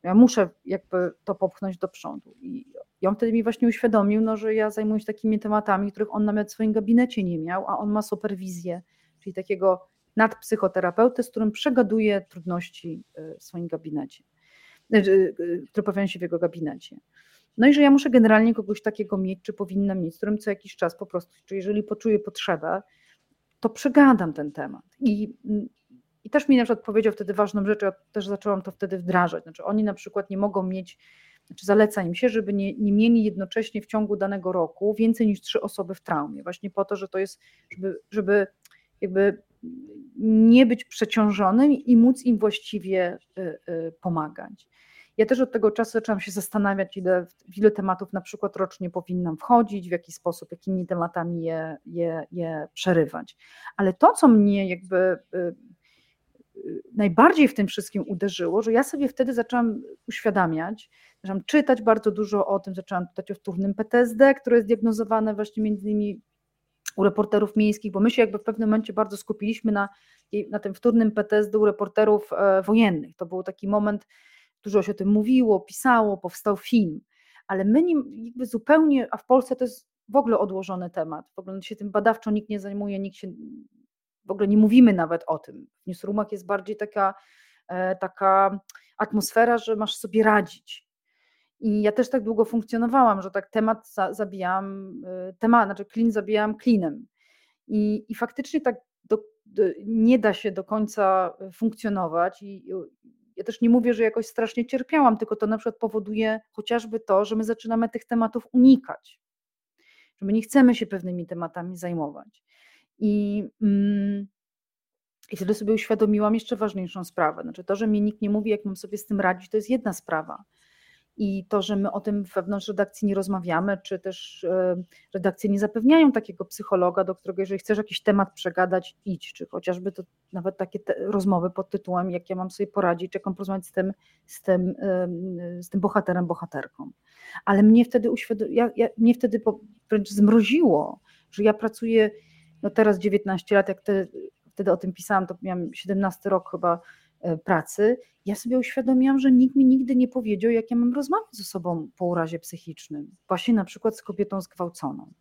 Ja muszę jakby to popchnąć do przodu. I i on wtedy mi właśnie uświadomił, no, że ja zajmuję się takimi tematami, których on nawet w swoim gabinecie nie miał, a on ma superwizję, czyli takiego nadpsychoterapeuty, z którym przegaduje trudności e, w swoim gabinecie, e, e, które pojawiają się w jego gabinecie. No i że ja muszę generalnie kogoś takiego mieć, czy powinnam mieć, z którym co jakiś czas po prostu, czy jeżeli poczuję potrzebę, to przegadam ten temat. I, i też mi na przykład powiedział wtedy ważną rzecz, ja też zaczęłam to wtedy wdrażać. Znaczy oni na przykład nie mogą mieć znaczy zaleca im się, żeby nie, nie mieli jednocześnie w ciągu danego roku więcej niż trzy osoby w traumie, właśnie po to, że to jest, żeby, żeby jakby nie być przeciążonym i móc im właściwie y, y, pomagać. Ja też od tego czasu zaczęłam się zastanawiać, ile, w ile tematów na przykład rocznie powinnam wchodzić, w jaki sposób, jakimi tematami je, je, je przerywać. Ale to, co mnie jakby y, najbardziej w tym wszystkim uderzyło, że ja sobie wtedy zaczęłam uświadamiać, zaczęłam czytać bardzo dużo o tym, zaczęłam czytać o wtórnym PTSD, które jest diagnozowane właśnie między innymi u reporterów miejskich, bo my się jakby w pewnym momencie bardzo skupiliśmy na, na tym wtórnym PTSD u reporterów e, wojennych. To był taki moment, dużo się o tym mówiło, pisało, powstał film, ale my nim jakby zupełnie, a w Polsce to jest w ogóle odłożony temat, w ogóle się tym badawczo nikt nie zajmuje, nikt się w ogóle nie mówimy nawet o tym. W newsroomach jest bardziej taka, e, taka atmosfera, że masz sobie radzić. I ja też tak długo funkcjonowałam, że tak temat zabijam, e, temat, znaczy klin zabijam klinem. I, i faktycznie tak do, do, nie da się do końca funkcjonować. I, ja też nie mówię, że jakoś strasznie cierpiałam, tylko to na przykład powoduje chociażby to, że my zaczynamy tych tematów unikać. Że my nie chcemy się pewnymi tematami zajmować. I, mm, I wtedy sobie uświadomiłam jeszcze ważniejszą sprawę. Znaczy to, że mi nikt nie mówi, jak mam sobie z tym radzić, to jest jedna sprawa. I to, że my o tym wewnątrz redakcji nie rozmawiamy, czy też e, redakcje nie zapewniają takiego psychologa, do którego, jeżeli chcesz jakiś temat przegadać, idź, czy chociażby to nawet takie rozmowy pod tytułem, jak ja mam sobie poradzić, czy jak mam porozmawiać z tym, z tym, z tym bohaterem, bohaterką. Ale mnie wtedy, uświadom- ja, ja, mnie wtedy wręcz zmroziło, że ja pracuję no teraz 19 lat, jak te, wtedy o tym pisałam, to miałam 17 rok chyba pracy, ja sobie uświadomiłam, że nikt mi nigdy nie powiedział, jak ja mam rozmawiać ze sobą po urazie psychicznym, właśnie na przykład z kobietą zgwałconą.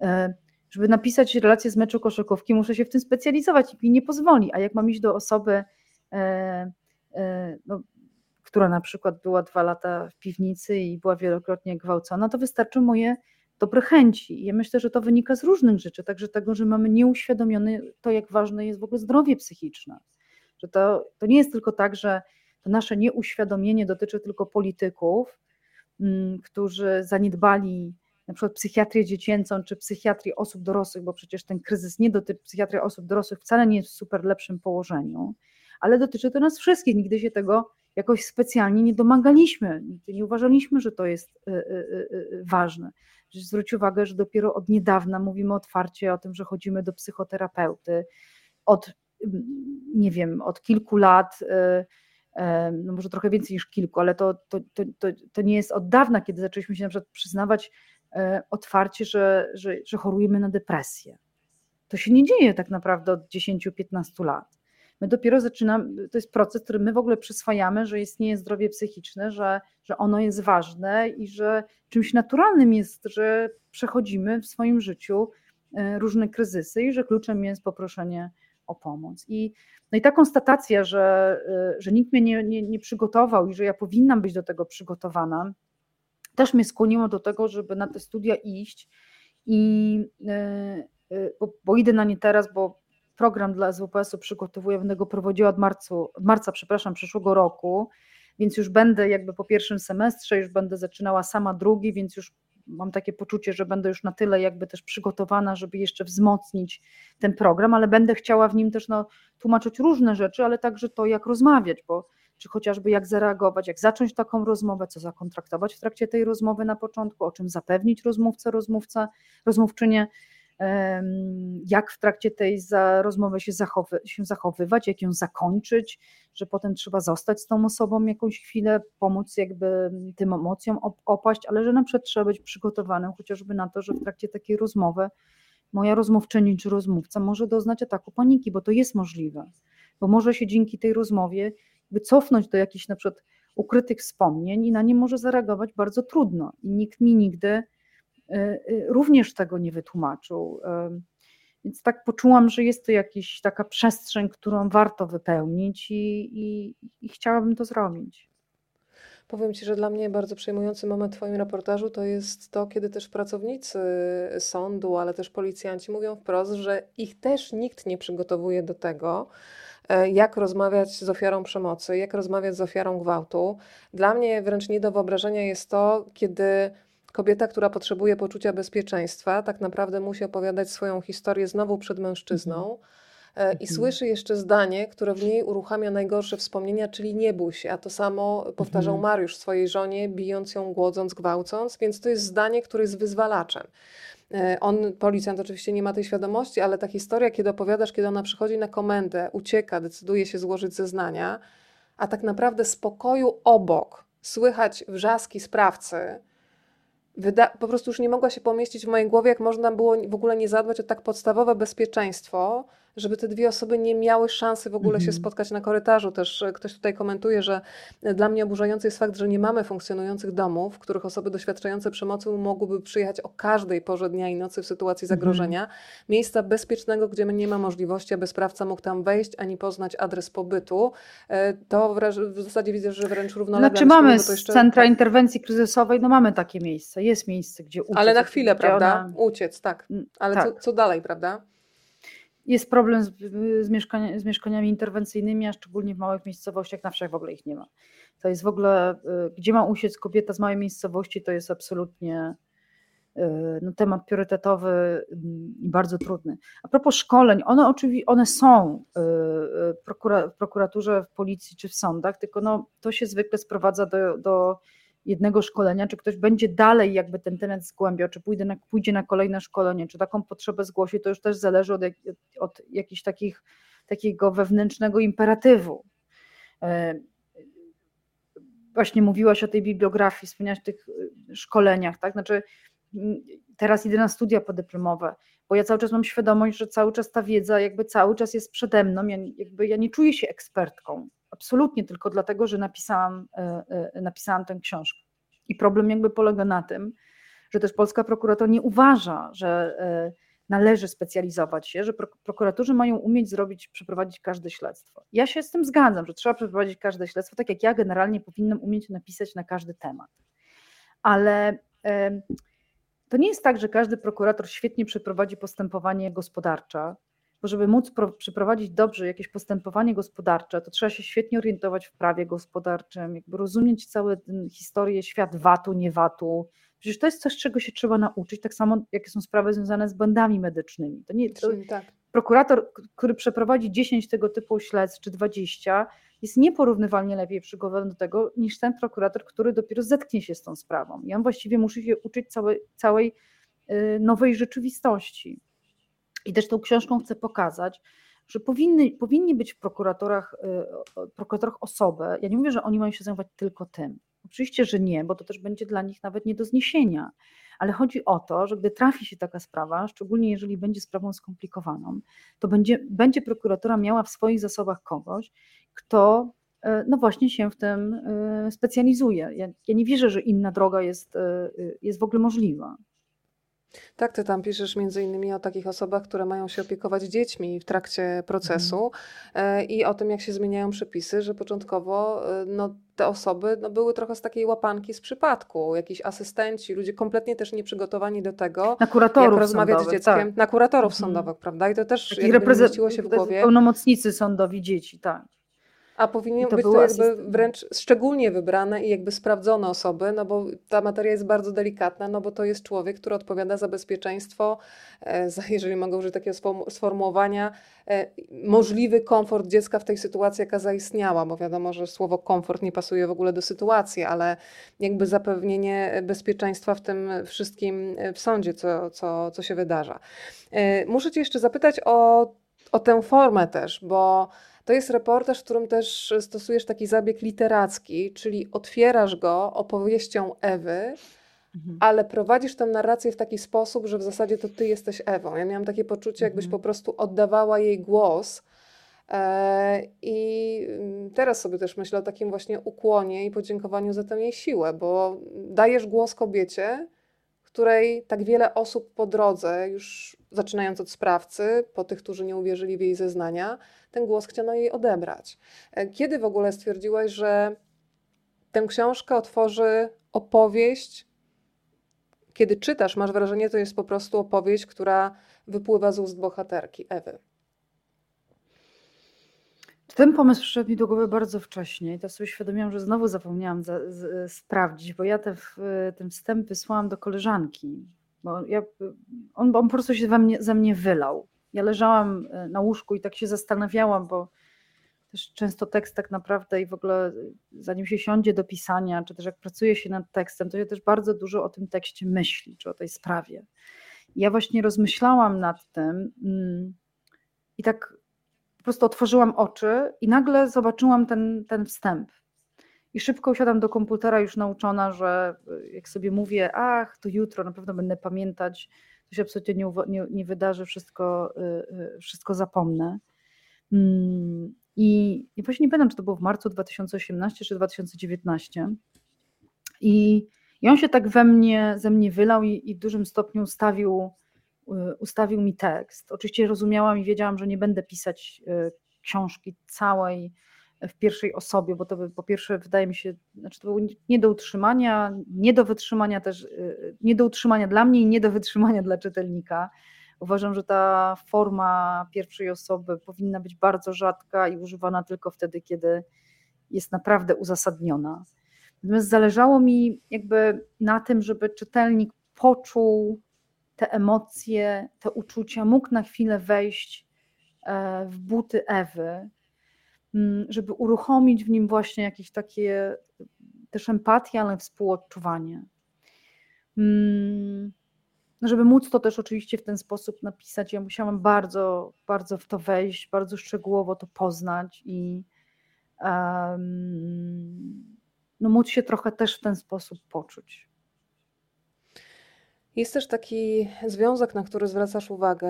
E, żeby napisać relację z meczu koszykówki, muszę się w tym specjalizować i mi nie pozwoli, a jak mam iść do osoby, e, no, która na przykład była dwa lata w piwnicy i była wielokrotnie gwałcona, to wystarczy moje dobre chęci. Ja myślę, że to wynika z różnych rzeczy, także tego, że mamy nieuświadomione to, jak ważne jest w ogóle zdrowie psychiczne. Że to, to nie jest tylko tak, że to nasze nieuświadomienie dotyczy tylko polityków, mm, którzy zaniedbali na przykład psychiatrię dziecięcą czy psychiatrię osób dorosłych, bo przecież ten kryzys nie dotyczy psychiatrii osób dorosłych, wcale nie jest w super lepszym położeniu, ale dotyczy to nas wszystkich. Nigdy się tego jakoś specjalnie nie domagaliśmy, nie uważaliśmy, że to jest y, y, y, ważne. Zwróć uwagę, że dopiero od niedawna mówimy otwarcie o tym, że chodzimy do psychoterapeuty. Od, nie wiem, od kilku lat no może trochę więcej niż kilku, ale to, to, to, to, nie jest od dawna, kiedy zaczęliśmy się na przykład przyznawać e, otwarcie, że, że, że chorujemy na depresję. To się nie dzieje tak naprawdę od 10-15 lat. My dopiero zaczynamy, to jest proces, który my w ogóle przyswajamy, że istnieje zdrowie psychiczne, że, że ono jest ważne i że czymś naturalnym jest, że przechodzimy w swoim życiu różne kryzysy i że kluczem jest poproszenie o pomoc. I, no i ta konstatacja, że, y, że nikt mnie nie, nie, nie przygotował i że ja powinnam być do tego przygotowana, też mnie skłoniło do tego, żeby na te studia iść i y, y, bo, bo idę na nie teraz, bo program dla SWPS-u przygotowuję, będę go prowadziła od, marcu, od marca, przepraszam, przyszłego roku, więc już będę jakby po pierwszym semestrze, już będę zaczynała sama drugi, więc już mam takie poczucie, że będę już na tyle jakby też przygotowana, żeby jeszcze wzmocnić ten program, ale będę chciała w nim też no, tłumaczyć różne rzeczy, ale także to, jak rozmawiać, bo czy chociażby jak zareagować, jak zacząć taką rozmowę, co zakontraktować w trakcie tej rozmowy na początku, o czym zapewnić rozmówcę, rozmówca, rozmówczynię, jak w trakcie tej rozmowy się, zachowy, się zachowywać, jak ją zakończyć, że potem trzeba zostać z tą osobą jakąś chwilę, pomóc jakby tym emocjom opaść, ale że na przykład trzeba być przygotowanym chociażby na to, że w trakcie takiej rozmowy moja rozmówczyni czy rozmówca może doznać ataku paniki, bo to jest możliwe, bo może się dzięki tej rozmowie by cofnąć do jakichś na przykład ukrytych wspomnień i na nie może zareagować bardzo trudno i nikt mi nigdy również tego nie wytłumaczył. Więc tak poczułam, że jest to jakaś taka przestrzeń, którą warto wypełnić i, i, i chciałabym to zrobić. Powiem Ci, że dla mnie bardzo przejmujący moment w Twoim reportażu to jest to, kiedy też pracownicy sądu, ale też policjanci mówią wprost, że ich też nikt nie przygotowuje do tego, e, jak rozmawiać z ofiarą przemocy, jak rozmawiać z ofiarą gwałtu. Dla mnie wręcz nie do wyobrażenia jest to, kiedy Kobieta, która potrzebuje poczucia bezpieczeństwa, tak naprawdę musi opowiadać swoją historię znowu przed mężczyzną. E, I mhm. słyszy jeszcze zdanie, które w niej uruchamia najgorsze wspomnienia, czyli nie bój się. A to samo powtarzał mhm. Mariusz swojej żonie, bijąc ją, głodząc, gwałcąc, więc to jest zdanie, które jest wyzwalaczem. E, on, policjant oczywiście nie ma tej świadomości, ale ta historia, kiedy opowiadasz, kiedy ona przychodzi na komendę, ucieka, decyduje się złożyć zeznania, a tak naprawdę z pokoju obok słychać wrzaski sprawcy, Wyda po prostu już nie mogła się pomieścić w mojej głowie, jak można było w ogóle nie zadbać o tak podstawowe bezpieczeństwo, żeby te dwie osoby nie miały szansy w ogóle się mhm. spotkać na korytarzu. Też e, ktoś tutaj komentuje, że e, dla mnie oburzający jest fakt, że nie mamy funkcjonujących domów, w których osoby doświadczające przemocy mogłyby przyjechać o każdej porze dnia i nocy w sytuacji mhm. zagrożenia. Miejsca bezpiecznego, gdzie nie ma możliwości, aby sprawca mógł tam wejść ani poznać adres pobytu. E, to w zasadzie widzę, że wręcz równolegle. Znaczy mamy jeszcze... centra tak. interwencji kryzysowej, no mamy takie miejsce, jest miejsce, gdzie uciec. Ale na chwilę, prawda? Ona... Uciec, tak. Mm, Ale tak. Co, co dalej, prawda? Jest problem z, z, mieszkania, z, mieszkaniami interwencyjnymi, a szczególnie w małych miejscowościach na wsiach w ogóle ich nie ma. To jest w ogóle, y, gdzie ma usiec kobieta z małej miejscowości, to jest absolutnie y, no, temat priorytetowy mm, i bardzo trudny. A propos szkoleń, one oczywiście one są y, w prokuraturze, w policji czy w sądach, tylko no, to się zwykle sprowadza do, do jednego szkolenia, czy ktoś będzie dalej jakby ten temat zgłębiał, czy pójdzie na, pójdzie na kolejne szkolenie, czy taką potrzebę zgłosi, to już też zależy od, od jakichś takich, takiego wewnętrznego imperatywu. E, właśnie mówiłaś o tej bibliografii, wspomniałaś o tych e, szkoleniach, tak? Znaczy, teraz idę na studia podyplomowe, bo ja cały czas mam świadomość, że cały czas ta wiedza jakby cały czas jest przede mną, ja, jakby ja nie czuję się ekspertką, absolutnie tylko dlatego, że napisałam, e, e, napisałam tę książkę. I problem jakby polega na tym, że też polska prokuratura nie uważa, że e, należy specjalizować się, że prokuratorzy mają umieć zrobić, przeprowadzić każde śledztwo. Ja się z tym zgadzam, że trzeba przeprowadzić każde śledztwo, tak jak ja generalnie powinnam umieć napisać na każdy temat. Ale to nie jest tak, że każdy prokurator świetnie przeprowadzi postępowanie gospodarcze, bo żeby móc przeprowadzić dobrze jakieś postępowanie gospodarcze, to trzeba się świetnie orientować w prawie gospodarczym, jakby rozumieć całą historię, świat VAT-u, nie VAT-u. Przecież to jest coś, czego się trzeba nauczyć, tak samo jakie są sprawy związane z błędami medycznymi. To nie, to, tak. Prokurator, który przeprowadzi 10 tego typu śledztw czy 20, jest nieporównywalnie lepiej przygotowany do tego niż ten prokurator, który dopiero zetknie się z tą sprawą. I on właściwie musi się uczyć całej, całej y, nowej rzeczywistości. I też tą książką chcę pokazać, że powinny, powinni być w prokuratorach, y, prokuratorach osoby. Ja nie mówię, że oni mają się zajmować tylko tym. Oczywiście, że nie, bo to też będzie dla nich nawet nie do zniesienia. Ale chodzi o to, że gdy trafi się taka sprawa, szczególnie jeżeli będzie sprawą skomplikowaną, to będzie, będzie prokuratura miała w swoich zasobach kogoś, kto y, no właśnie się w tym y, specjalizuje. Ja, ja nie wierzę, że inna droga jest, jest w ogóle możliwa. Tak, ty tam piszesz między innymi o takich osobach, które mają się opiekować dziećmi w trakcie procesu mhm. i o tym, jak się zmieniają przepisy, że początkowo e, no, te osoby no, były trochę z takiej łapanki z przypadku. Jakiś asystenci, ludzie kompletnie też nieprzygotowani do tego, na kuratorów jak rozmawiać sądowych, z dzieckiem, tak. na kuratorów mhm. sądowych, prawda? I to też Taki jakby się w głowie. Pełnomocnicy sądowi dzieci, tak. A powinien to być to jakby wręcz szczególnie wybrane i jakby sprawdzone osoby, no bo ta materia jest bardzo delikatna, no bo to jest człowiek, który odpowiada za bezpieczeństwo, e, za, jeżeli mogę użyć takiego sformułowania, e, możliwy komfort dziecka w tej sytuacji, jaka zaistniała, bo wiadomo, że słowo komfort nie pasuje w ogóle do sytuacji, ale jakby zapewnienie bezpieczeństwa w tym wszystkim e, w sądzie, co, co, co się wydarza. Muszę Cię jeszcze zapytać o, o tę formę też, bo to jest reportaż, w którym też stosujesz taki zabieg literacki, czyli otwierasz go opowieścią Ewy, mhm. ale prowadzisz tę narrację w taki sposób, że w zasadzie to ty jesteś Ewą. Ja miałam takie poczucie, jakbyś mhm. po prostu oddawała jej głos. E, I mm, teraz sobie też myślę o takim właśnie ukłonie i podziękowaniu za tę jej siłę, bo dajesz głos kobiecie, której tak wiele osób po drodze, już zaczynając od sprawcy, po tych, którzy nie uwierzyli w jej zeznania, ten głos chciano jej odebrać. E, kiedy w ogóle stwierdziłaś, że tę książkę otworzy opowieść, kiedy czytasz, masz wrażenie, to jest po prostu opowieść, która wypływa z ust bohaterki Ewy. Ten pomysł przyszedł mi do głowy bardzo wcześnie i to sobie świadomiłam, że znowu zapomniałam za, z, sprawdzić, bo ja te, ten wstęp wysłałam do koleżanki, bo ja, on, on po prostu się mnie, ze mnie wylał. Ja leżałam e, na łóżku i tak się zastanawiałam, bo też często tekst tak naprawdę i w ogóle zanim się siądzie do pisania, czy też jak pracuje się nad tekstem, to się też bardzo dużo o tym tekście myśli, czy o tej sprawie. I ja właśnie rozmyślałam nad tym mm, i tak po prostu otworzyłam oczy i nagle zobaczyłam ten, ten wstęp. I szybko usiadłam do komputera, już nauczona, że e, jak sobie mówię, ach, to jutro na pewno będę pamiętać to się absolutnie nie, nie, nie wydarzy, wszystko, y, y, wszystko zapomnę. Mm, I, I właśnie nie pamiętam, czy to było w marcu 2018 czy 2019. I, i on się tak we mnie, ze mnie wylał i, i w dużym stopniu ustawił, y, ustawił mi tekst. Oczywiście rozumiałam i wiedziałam, że nie będę pisać książki całej w pierwszej osobie, bo to by po pierwsze wydaje mi się, znaczy to było nie do utrzymania, nie do wytrzymania też, y, nie do utrzymania dla mnie i nie do wytrzymania dla czytelnika. Uważam, że ta forma pierwszej osoby powinna być bardzo rzadka i używana tylko wtedy, kiedy jest naprawdę uzasadniona. Natomiast zależało mi jakby na tym, żeby czytelnik poczuł te emocje, te uczucia, mógł na chwilę wejść e, w buty Ewy, żeby uruchomić w nim właśnie jakieś takie też empatię, ale współodczuwanie. Mm, żeby móc to też oczywiście w ten sposób napisać, ja musiałam bardzo, bardzo w to wejść, bardzo szczegółowo to poznać i um, no, móc się trochę też w ten sposób poczuć. Jest też taki związek, na który zwracasz uwagę,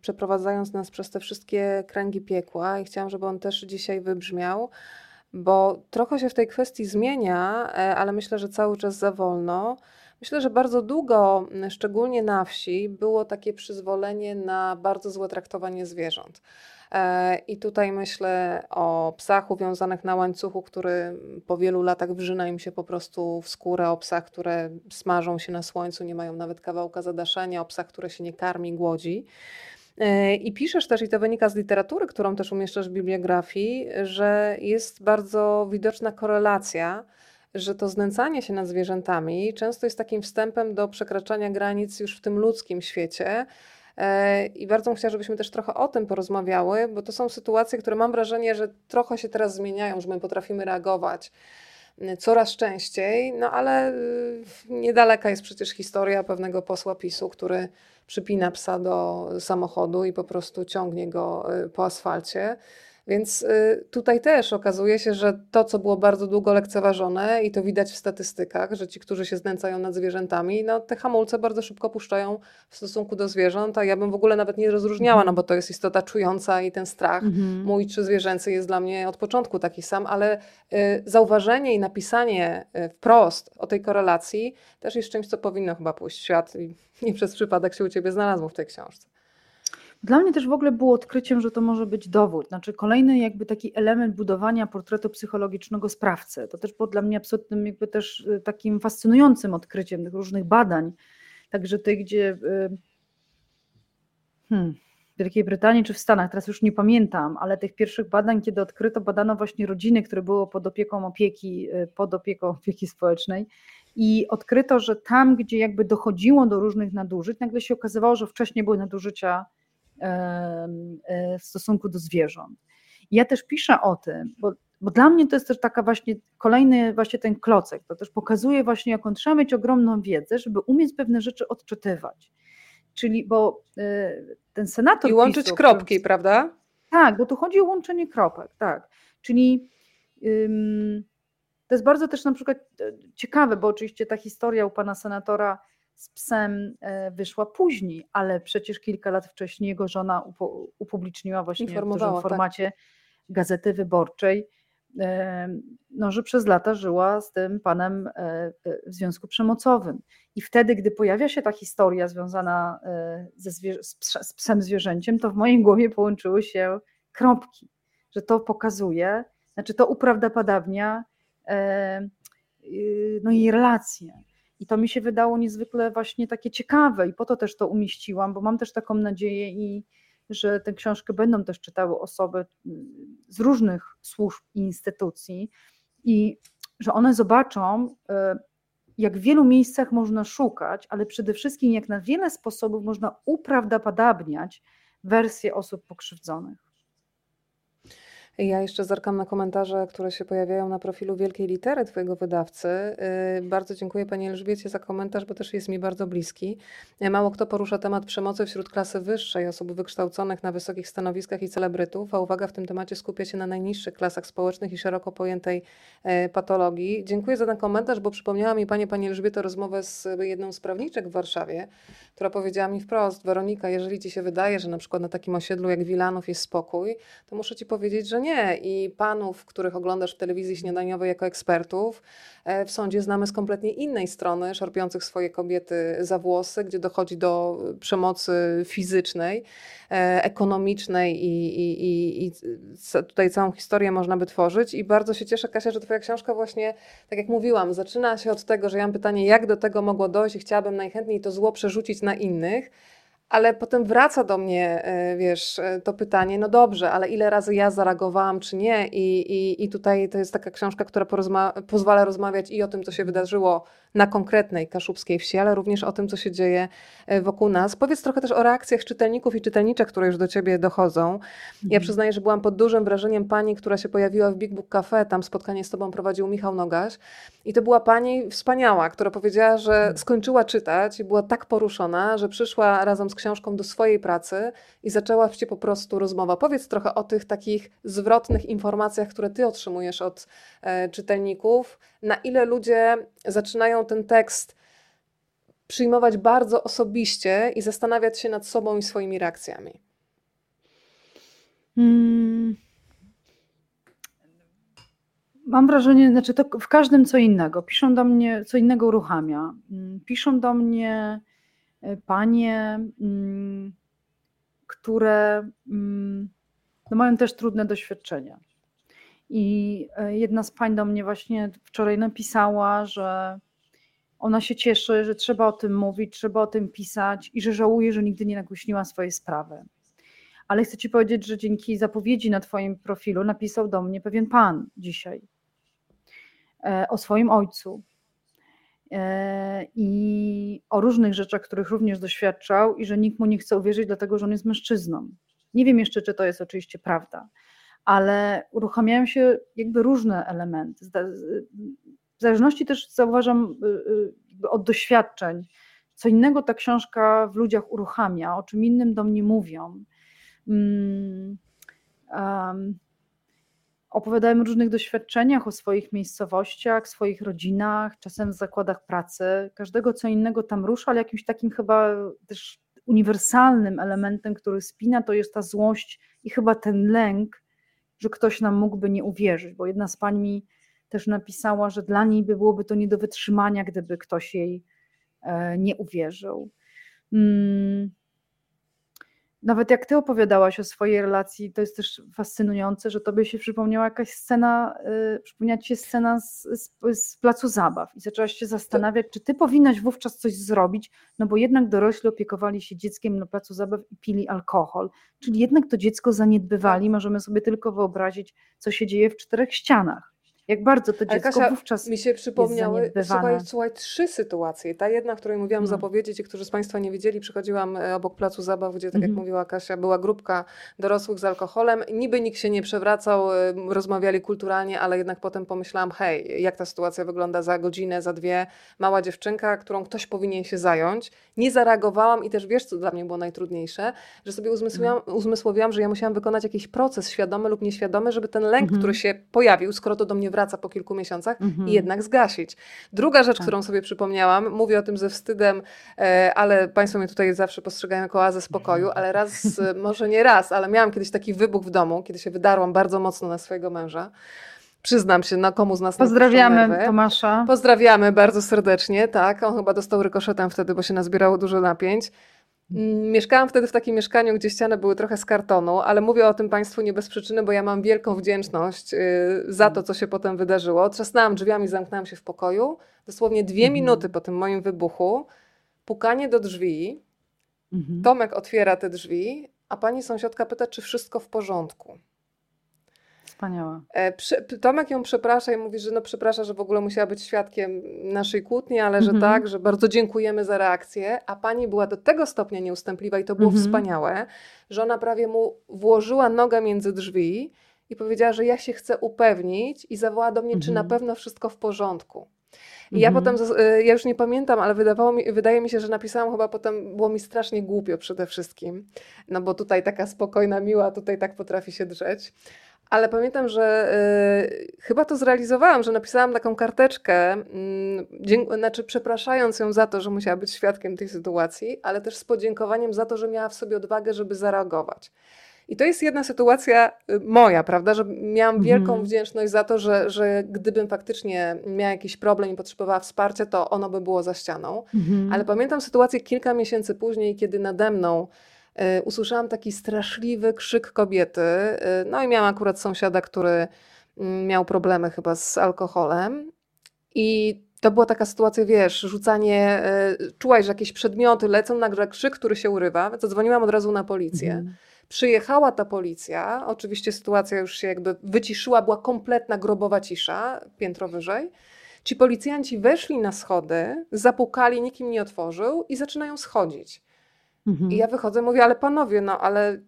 przeprowadzając nas przez te wszystkie kręgi piekła, i chciałam, żeby on też dzisiaj wybrzmiał, bo trochę się w tej kwestii zmienia, e, ale myślę, że cały czas za wolno. Myślę, że bardzo długo, szczególnie na wsi, było takie przyzwolenie na bardzo złe traktowanie zwierząt. E, I tutaj myślę o psach uwiązanych na łańcuchu, który po wielu latach wrzyna im się po prostu w skórę, o psach, które smażą się na słońcu, nie mają nawet kawałka zadaszenia, o psach, które się nie karmi, głodzi. E, I piszesz też, i to wynika z literatury, którą też umieszczasz w bibliografii, że jest bardzo widoczna korelacja, że to znęcanie się nad zwierzętami często jest takim wstępem do przekraczania granic już w tym ludzkim świecie. E, I bardzo bym chciała, żebyśmy też trochę o tym porozmawiały, bo to są sytuacje, które mam wrażenie, że trochę się teraz zmieniają, że my potrafimy reagować coraz częściej, no ale y, niedaleka jest przecież historia pewnego posła PiSu, który przypina psa do samochodu i po prostu ciągnie go y, po asfalcie. Więc y, tutaj też okazuje się, że to, co było bardzo długo lekceważone, i to widać w statystykach, że ci, którzy się znęcają nad zwierzętami, no te hamulce bardzo szybko puszczają w stosunku do zwierząt, a ja bym w ogóle nawet nie rozróżniała, no mhm. bo to jest istota czująca i ten strach mhm. mój czy zwierzęcy jest dla mnie od początku taki sam, ale y, zauważenie i napisanie y, wprost o tej korelacji też jest czymś, co powinno chyba pójść w świat i nie przez przypadek się u Ciebie znalazło w tej książce. Dla mnie też w ogóle było odkryciem, że to może być dowód. Znaczy kolejny jakby taki element budowania portretu psychologicznego sprawcy. To też było dla mnie absolutnym jakby też y, takim fascynującym odkryciem tych różnych badań. Także tej, gdzie y, hmm, w Wielkiej Brytanii czy w Stanach, teraz już nie pamiętam, ale tych pierwszych badań, kiedy odkryto, badano właśnie rodziny, które były pod opieką opieki, y, pod opieką opieki społecznej i odkryto, że tam, gdzie jakby dochodziło do różnych nadużyć, nagle się okazywało, że wcześniej były nadużycia w stosunku do zwierząt. Ja też piszę o tym, bo, bo dla mnie to jest też taka właśnie kolejny właśnie ten klocek, to też pokazuje właśnie, jaką trzeba mieć ogromną wiedzę, żeby umieć pewne rzeczy odczytywać. Czyli, bo e, ten senator. I łączyć PiSu, kropki, który, prawda? Tak, bo tu chodzi o łączenie kropek, tak. Czyli ym, to jest bardzo też na przykład e, ciekawe, bo oczywiście ta historia u pana senatora z psem e, wyszła później, ale przecież kilka lat wcześniej jego żona upubliczniła właśnie w dużym tak. formacie tak. Gazety Wyborczej, e, no, że przez lata żyła z tym panem e, w związku przemocowym. I wtedy, gdy pojawia się ta historia związana ze z psem zwierzęciem, to w mojej głowie połączyły się kropki, że to pokazuje, znaczy to uprawdopodobnia no, jej relacje. I to mi się wydało niezwykle właśnie takie ciekawe i po to też to umieściłam, bo mam też taką nadzieję i że tę książkę będą też czytały osoby mm, z różnych służb i instytucji i że one zobaczą, e, jak w wielu miejscach można szukać, ale przede wszystkim jak na wiele sposobów można uprawdopodobniać wersje osób pokrzywdzonych. Ja jeszcze zerkam na komentarze, które się pojawiają na profilu Wielkiej Litery Twojego wydawcy. Y, bardzo dziękuję Pani Elżbiecie za komentarz, bo też jest mi bardzo bliski. Y, mało kto porusza temat przemocy wśród klasy wyższej, osób wykształconych na wysokich stanowiskach i celebrytów, a uwaga w tym temacie skupia się na najniższych klasach społecznych i szeroko pojętej y, patologii. Dziękuję za ten komentarz, bo przypomniała mi Pani, Pani Elżbieto, rozmowę z jedną z prawniczek w Warszawie, która powiedziała mi wprost, Weronika, jeżeli Ci się wydaje, że na przykład na takim osiedlu jak Wilanów jest spokój, to muszę Ci powiedzieć, że nie. I panów, których oglądasz w telewizji śniadaniowej jako ekspertów, e, w sądzie znamy z kompletnie innej strony, szarpiących swoje kobiety za włosy, gdzie dochodzi do przemocy fizycznej, e, ekonomicznej i, i, i, i tutaj całą historię można by tworzyć. I bardzo się cieszę, Kasia, że Twoja książka właśnie, tak jak mówiłam, zaczyna się od tego, że ja mam pytanie, jak do tego mogło dojść i chciałabym najchętniej to zło przerzucić na innych ale potem wraca do mnie, e, wiesz, e, to pytanie, no dobrze, ale ile razy ja zareagowałam, czy nie? I, i, i tutaj to jest taka książka, która porozma pozwala rozmawiać i o tym, co się wydarzyło na konkretnej kaszubskiej wsi, ale również o tym, co się dzieje e, wokół nas. Powiedz trochę też o reakcjach czytelników i czytelniczek, które już do ciebie dochodzą. Ja mhm. przyznaję, że byłam pod dużym wrażeniem pani, która się pojawiła w Big Book Cafe, tam spotkanie z tobą prowadził Michał Nogaś i to była pani wspaniała, która powiedziała, że mhm. skończyła czytać i była tak poruszona, że przyszła razem z książką do swojej pracy i zaczęła się po prostu rozmowa. Powiedz trochę o tych takich zwrotnych informacjach, które ty otrzymujesz od e, czytelników, na ile ludzie zaczynają ten tekst przyjmować bardzo osobiście i zastanawiać się nad sobą i swoimi reakcjami. Hmm. mam wrażenie, znaczy to w każdym co innego. Piszą do mnie, co innego uruchamia. Mm, piszą do mnie e, panie, mm, które mm, no mają też trudne doświadczenia. I e, jedna z pań do mnie właśnie wczoraj napisała, że ona się cieszy, że trzeba o tym mówić, trzeba o tym pisać i że żałuje, że nigdy nie nagłośniła swojej sprawy. Ale chcę Ci powiedzieć, że dzięki zapowiedzi na Twoim profilu napisał do mnie pewien pan dzisiaj e, o swoim ojcu e, i o różnych rzeczach, których również doświadczał, i że nikt mu nie chce uwierzyć, dlatego że on jest mężczyzną. Nie wiem jeszcze, czy to jest oczywiście prawda, ale uruchamiają się jakby różne elementy. W zależności też zauważam y, y, od doświadczeń, co innego ta książka w ludziach uruchamia, o czym innym do mnie mówią. Um, opowiadają o różnych doświadczeniach, o swoich miejscowościach, swoich rodzinach, czasem w zakładach pracy. Każdego co innego tam rusza, ale jakimś takim chyba też uniwersalnym elementem, który spina, to jest ta złość i chyba ten lęk, że ktoś nam mógłby nie uwierzyć, bo jedna z pań mi też napisała, że dla niej by byłoby to nie do wytrzymania, gdyby ktoś jej e, nie uwierzył. Mm. Nawet jak ty opowiadałaś o swojej relacji, to jest też fascynujące, że tobie się przypomniała jakaś scena, yy, przypomniała ci się scena z, z, z, placu zabaw i zaczęłaś się zastanawiać, czy ty powinnaś wówczas coś zrobić, no bo jednak dorośli opiekowali się dzieckiem na placu zabaw i pili alkohol, czyli jednak to dziecko zaniedbywali, możemy sobie tylko wyobrazić, co się dzieje w czterech ścianach. Jak bardzo to dziecko Kasia, wówczas mi się przypomniały, słuchaj, słuchaj, trzy sytuacje. Ta jedna, której mówiłam no. zapowiedzieć i którzy z Państwa nie wiedzieli, przychodziłam e, obok placu zabaw, gdzie, tak jak mhm. mówiła Kasia, była grupka dorosłych z alkoholem. Niby nikt się nie przewracał, e, rozmawiali kulturalnie, ale jednak potem pomyślałam, hej, jak ta sytuacja wygląda za godzinę, za dwie. Mała dziewczynka, którą ktoś powinien się zająć. Nie zareagowałam i też wiesz, co dla mnie było najtrudniejsze, że sobie uzmysłowiłam, mhm. uzmysłowiłam że ja musiałam wykonać jakiś proces świadomy lub nieświadomy, żeby ten lęk, mhm. który się pojawił, skoro to do mnie wraca po kilku miesiącach mhm. i jednak zgasić. Druga rzecz, tak. którą sobie przypomniałam, mówię o tym ze wstydem, e, ale Państwo mnie tutaj zawsze postrzegają jako oazę spokoju, ale raz, może nie raz, ale miałam kiedyś taki wybuch w domu, kiedy się wydarłam bardzo mocno na swojego męża. Przyznam się, na komu z nas Pozdrawiamy Tomasza. Pozdrawiamy bardzo serdecznie, tak. On chyba dostał rykoszetem wtedy, bo się nazbierało dużo napięć. Mieszkałam wtedy w takim mieszkaniu, gdzie ściany były trochę z kartonu, ale mówię o tym Państwu nie bez przyczyny, bo ja mam wielką wdzięczność y, za to, co się potem wydarzyło. Trzasnęłam drzwiami, zamknęłam się w pokoju. Dosłownie dwie mhm. minuty po tym moim wybuchu, pukanie do drzwi. Mhm. Tomek otwiera te drzwi, a pani sąsiadka pyta, czy wszystko w porządku. Wspaniała. E, Tomek ją przeprasza i mówi, że no przeprasza, że w ogóle musiała być świadkiem naszej kłótni, ale że mhm. tak, że bardzo dziękujemy za reakcję. A pani była do tego stopnia nieustępliwa i to było mhm. wspaniałe, że ona prawie mu włożyła nogę między drzwi i powiedziała, że ja się chcę upewnić i zawołała do mnie, czy na mhm. pewno wszystko w porządku. I ja potem, e, ja już nie pamiętam, ale wydawało mi, wydaje mi się, że napisałam chyba potem, było mi strasznie głupio przede wszystkim, no bo tutaj taka spokojna, miła, tutaj tak potrafi się drzeć. Ale pamiętam, że y, chyba to zrealizowałam, że napisałam taką karteczkę, y, znaczy przepraszając ją za to, że musiała być świadkiem tej sytuacji, ale też z podziękowaniem za to, że miała w sobie odwagę, żeby zareagować. I to jest jedna sytuacja y, moja, prawda, że miałam mhm. wielką wdzięczność za to, że, że gdybym faktycznie miała jakiś problem i potrzebowała wsparcia, to ono by było za ścianą. Mhm. Ale pamiętam sytuację kilka miesięcy później, kiedy nade mną usłyszałam taki straszliwy krzyk kobiety. E, no i miałam akurat sąsiada, który mm, miał problemy chyba z alkoholem. I to była taka sytuacja, wiesz, rzucanie, e, czułaś, że jakieś przedmioty lecą, nagle krzyk, który się urywa. Zadzwoniłam od razu na policję. Mhm. Przyjechała ta policja, oczywiście sytuacja już się jakby wyciszyła, była kompletna grobowa cisza, piętro wyżej. Ci policjanci weszli na schody, zapukali, nikim nie otworzył i zaczynają schodzić. Mhm. I ja wychodzę, mówię, ale panowie, no ale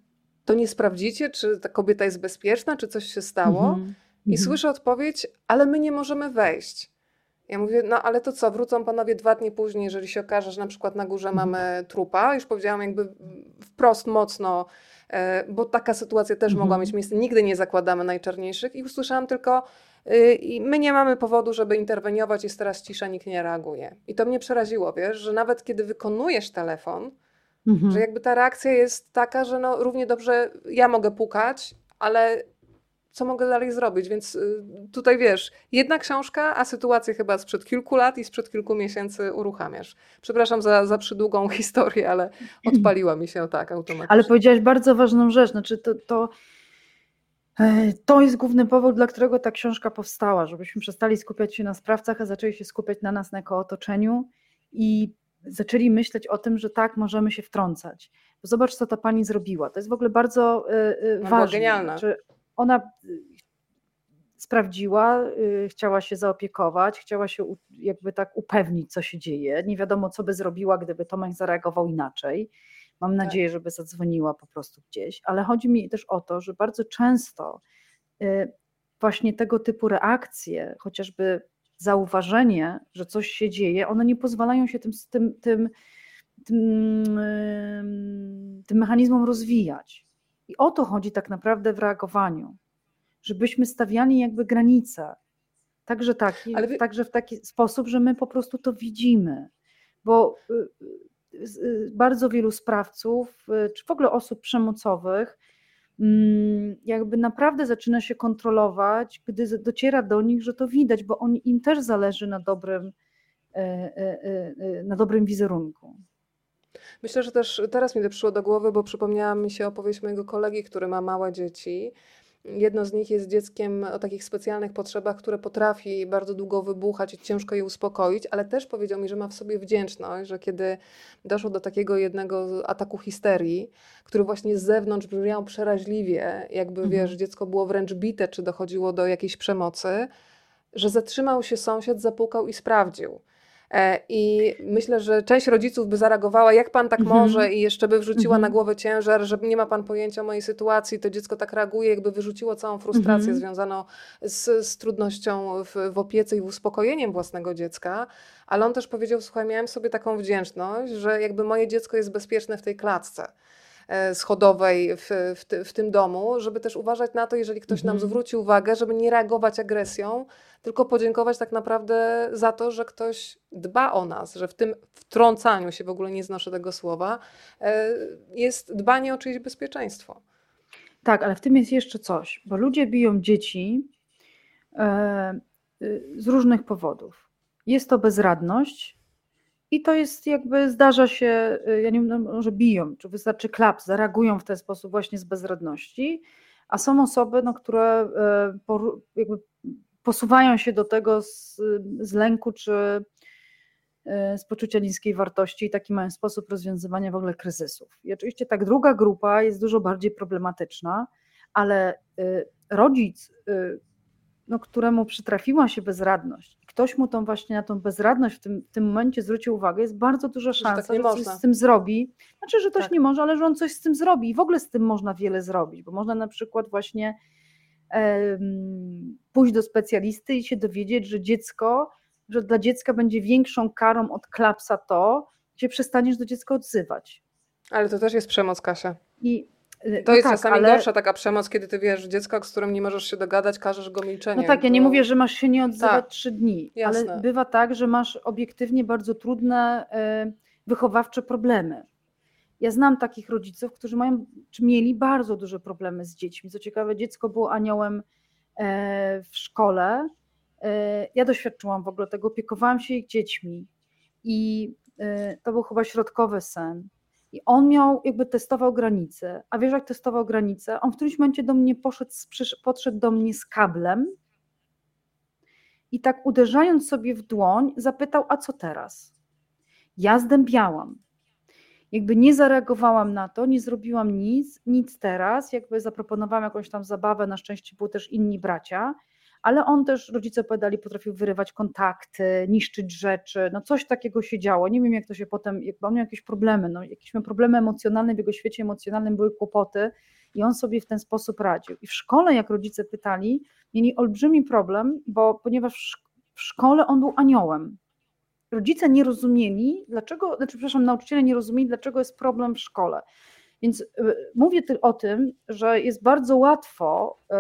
to nie sprawdzicie, czy ta kobieta jest bezpieczna, czy coś się stało. Mhm. I mhm. słyszę odpowiedź, ale my nie możemy wejść. Ja mówię, no ale to co, wrócą panowie dwa dni później, jeżeli się okaże, że na przykład na górze mhm. mamy trupa. Już powiedziałam jakby wprost mocno, e, bo taka sytuacja też mogła mhm. mieć miejsce. Nigdy nie zakładamy najczarniejszych i usłyszałam tylko, y, i my nie mamy powodu, żeby interweniować, jest teraz cisza, nikt nie reaguje. I to mnie przeraziło, wiesz, że nawet kiedy wykonujesz telefon, Mhm. Że jakby ta reakcja jest taka, że no równie dobrze ja mogę pukać, ale co mogę dalej zrobić? Więc y, tutaj wiesz, jedna książka, a sytuację chyba sprzed kilku lat i sprzed kilku miesięcy uruchamiasz. Przepraszam za, za przydługą historię, ale odpaliła mi się tak automatycznie. Ale powiedziałaś bardzo ważną rzecz, znaczy to, to, e, to jest główny powód, dla którego ta książka powstała, żebyśmy przestali skupiać się na sprawcach, a zaczęli się skupiać na nas, na jako otoczeniu i zaczęli myśleć o tym, że tak, możemy się wtrącać. Bo zobacz, co ta pani zrobiła. To jest w ogóle bardzo yy, ważne. Genialna. Znaczy, ona y, sprawdziła, yy, chciała się zaopiekować, chciała się jakby tak upewnić, co się dzieje. Nie wiadomo, co by zrobiła, gdyby Tomek zareagował inaczej. Mam tak. nadzieję, żeby zadzwoniła po prostu gdzieś, ale chodzi mi też o to, że bardzo często yy, właśnie tego typu reakcje, chociażby zauważenie, że coś się dzieje, one nie pozwalają się tym, tym, tym, tym, tym mechanizmom rozwijać. I o to chodzi tak naprawdę w reagowaniu, żebyśmy stawiali jakby granice, także, taki, także w taki sposób, że my po prostu to widzimy. Bo y, y, y, bardzo wielu sprawców, czy w ogóle osób przemocowych, jakby naprawdę zaczyna się kontrolować, gdy dociera do nich, że to widać, bo on, im też zależy na dobrym, e, e, e, na dobrym wizerunku. Myślę, że też teraz mi to przyszło do głowy, bo przypomniała mi się opowieść mojego kolegi, który ma małe dzieci Jedno z nich jest dzieckiem o takich specjalnych potrzebach, które potrafi bardzo długo wybuchać i ciężko je uspokoić, ale też powiedział mi, że ma w sobie wdzięczność, że kiedy doszło do takiego jednego ataku histerii, który właśnie z zewnątrz brzmiał przeraźliwie, jakby mhm. wiesz, dziecko było wręcz bite, czy dochodziło do jakiejś przemocy, że zatrzymał się sąsiad, zapukał i sprawdził. E, I myślę, że część rodziców by zareagowała, jak pan tak mhm. może, i jeszcze by wrzuciła na mhm. głowę ciężar, że nie ma pan pojęcia o mojej sytuacji, to dziecko tak reaguje, jakby wyrzuciło całą frustrację mhm. związaną z, z trudnością w, w opiece i w uspokojeniem własnego dziecka. Ale on też powiedział: Słuchaj, miałem sobie taką wdzięczność, że jakby moje dziecko jest bezpieczne w tej klatce. E, schodowej w, w, ty, w, tym domu, żeby też uważać na to, jeżeli ktoś nam mhm. zwróci uwagę, żeby nie reagować agresją, tylko podziękować tak naprawdę za to, że ktoś dba o nas, że w tym wtrącaniu się, w ogóle nie znoszę tego słowa, e, jest dbanie o czyjeś bezpieczeństwo. Tak, ale w tym jest jeszcze coś, bo ludzie biją dzieci e, y, z różnych powodów. Jest to bezradność, i to jest jakby, zdarza się, y, ja nie wiem, no, może biją, czy wystarczy klaps, zareagują w ten sposób właśnie z bezradności, a są osoby, no, które y, jakby posuwają się do tego z, z lęku czy y, z poczucia niskiej wartości i taki mają sposób rozwiązywania w ogóle kryzysów. I oczywiście tak druga grupa jest dużo bardziej problematyczna, ale rodzic, no, któremu przytrafiła się bezradność ktoś mu tą właśnie na tą bezradność w tym, w tym momencie zwrócił uwagę, jest bardzo duża szansa, że, tak że coś z tym zrobi. Znaczy, że coś tak. nie może, ale że on coś z tym zrobi i w ogóle z tym można wiele zrobić, bo można na przykład właśnie pójść do specjalisty i się dowiedzieć, że dziecko, że dla dziecka będzie większą karą od klapsa to, że przestaniesz do dziecka odzywać. Ale to też jest przemoc, Kasia. I Y, to no jest tak, czasami ale... gorsza taka przemoc, kiedy ty wiesz, dziecko, z którym nie możesz się dogadać, każesz go milczeniem. No tak, ja nie mówię, że masz się nie odzywać tak. trzy dni, Jasne. ale bywa tak, że masz obiektywnie bardzo trudne y, wychowawcze problemy. Ja znam takich rodziców, którzy mają, czy mieli bardzo duże problemy z dziećmi. Co ciekawe, dziecko było aniołem e, w szkole. E, ja doświadczyłam w ogóle tego, opiekowałam się ich dziećmi i e, to był chyba środkowy sen i on miał, jakby testował granice. A wiesz, jak testował granice? On w którymś momencie do mnie poszedł, podszedł do mnie z kablem i tak uderzając sobie w dłoń, zapytał: A co teraz? Ja zdębiałam. Jakby nie zareagowałam na to, nie zrobiłam nic, nic teraz. Jakby zaproponowałam jakąś tam zabawę, na szczęście były też inni bracia ale on też, rodzice opowiadali, potrafił wyrywać kontakty, niszczyć rzeczy, no coś takiego się działo. Nie wiem, jak to się potem, jak on miał jakieś problemy, no jakieś problemy emocjonalne, w jego świecie emocjonalnym były kłopoty i on sobie w ten sposób radził. I w szkole, jak rodzice pytali, mieli olbrzymi problem, bo ponieważ w szkole on był aniołem. Rodzice nie rozumieli, dlaczego, znaczy, przepraszam, nauczyciele nie rozumieli, dlaczego jest problem w szkole. Więc y, mówię o tym, że jest bardzo łatwo y,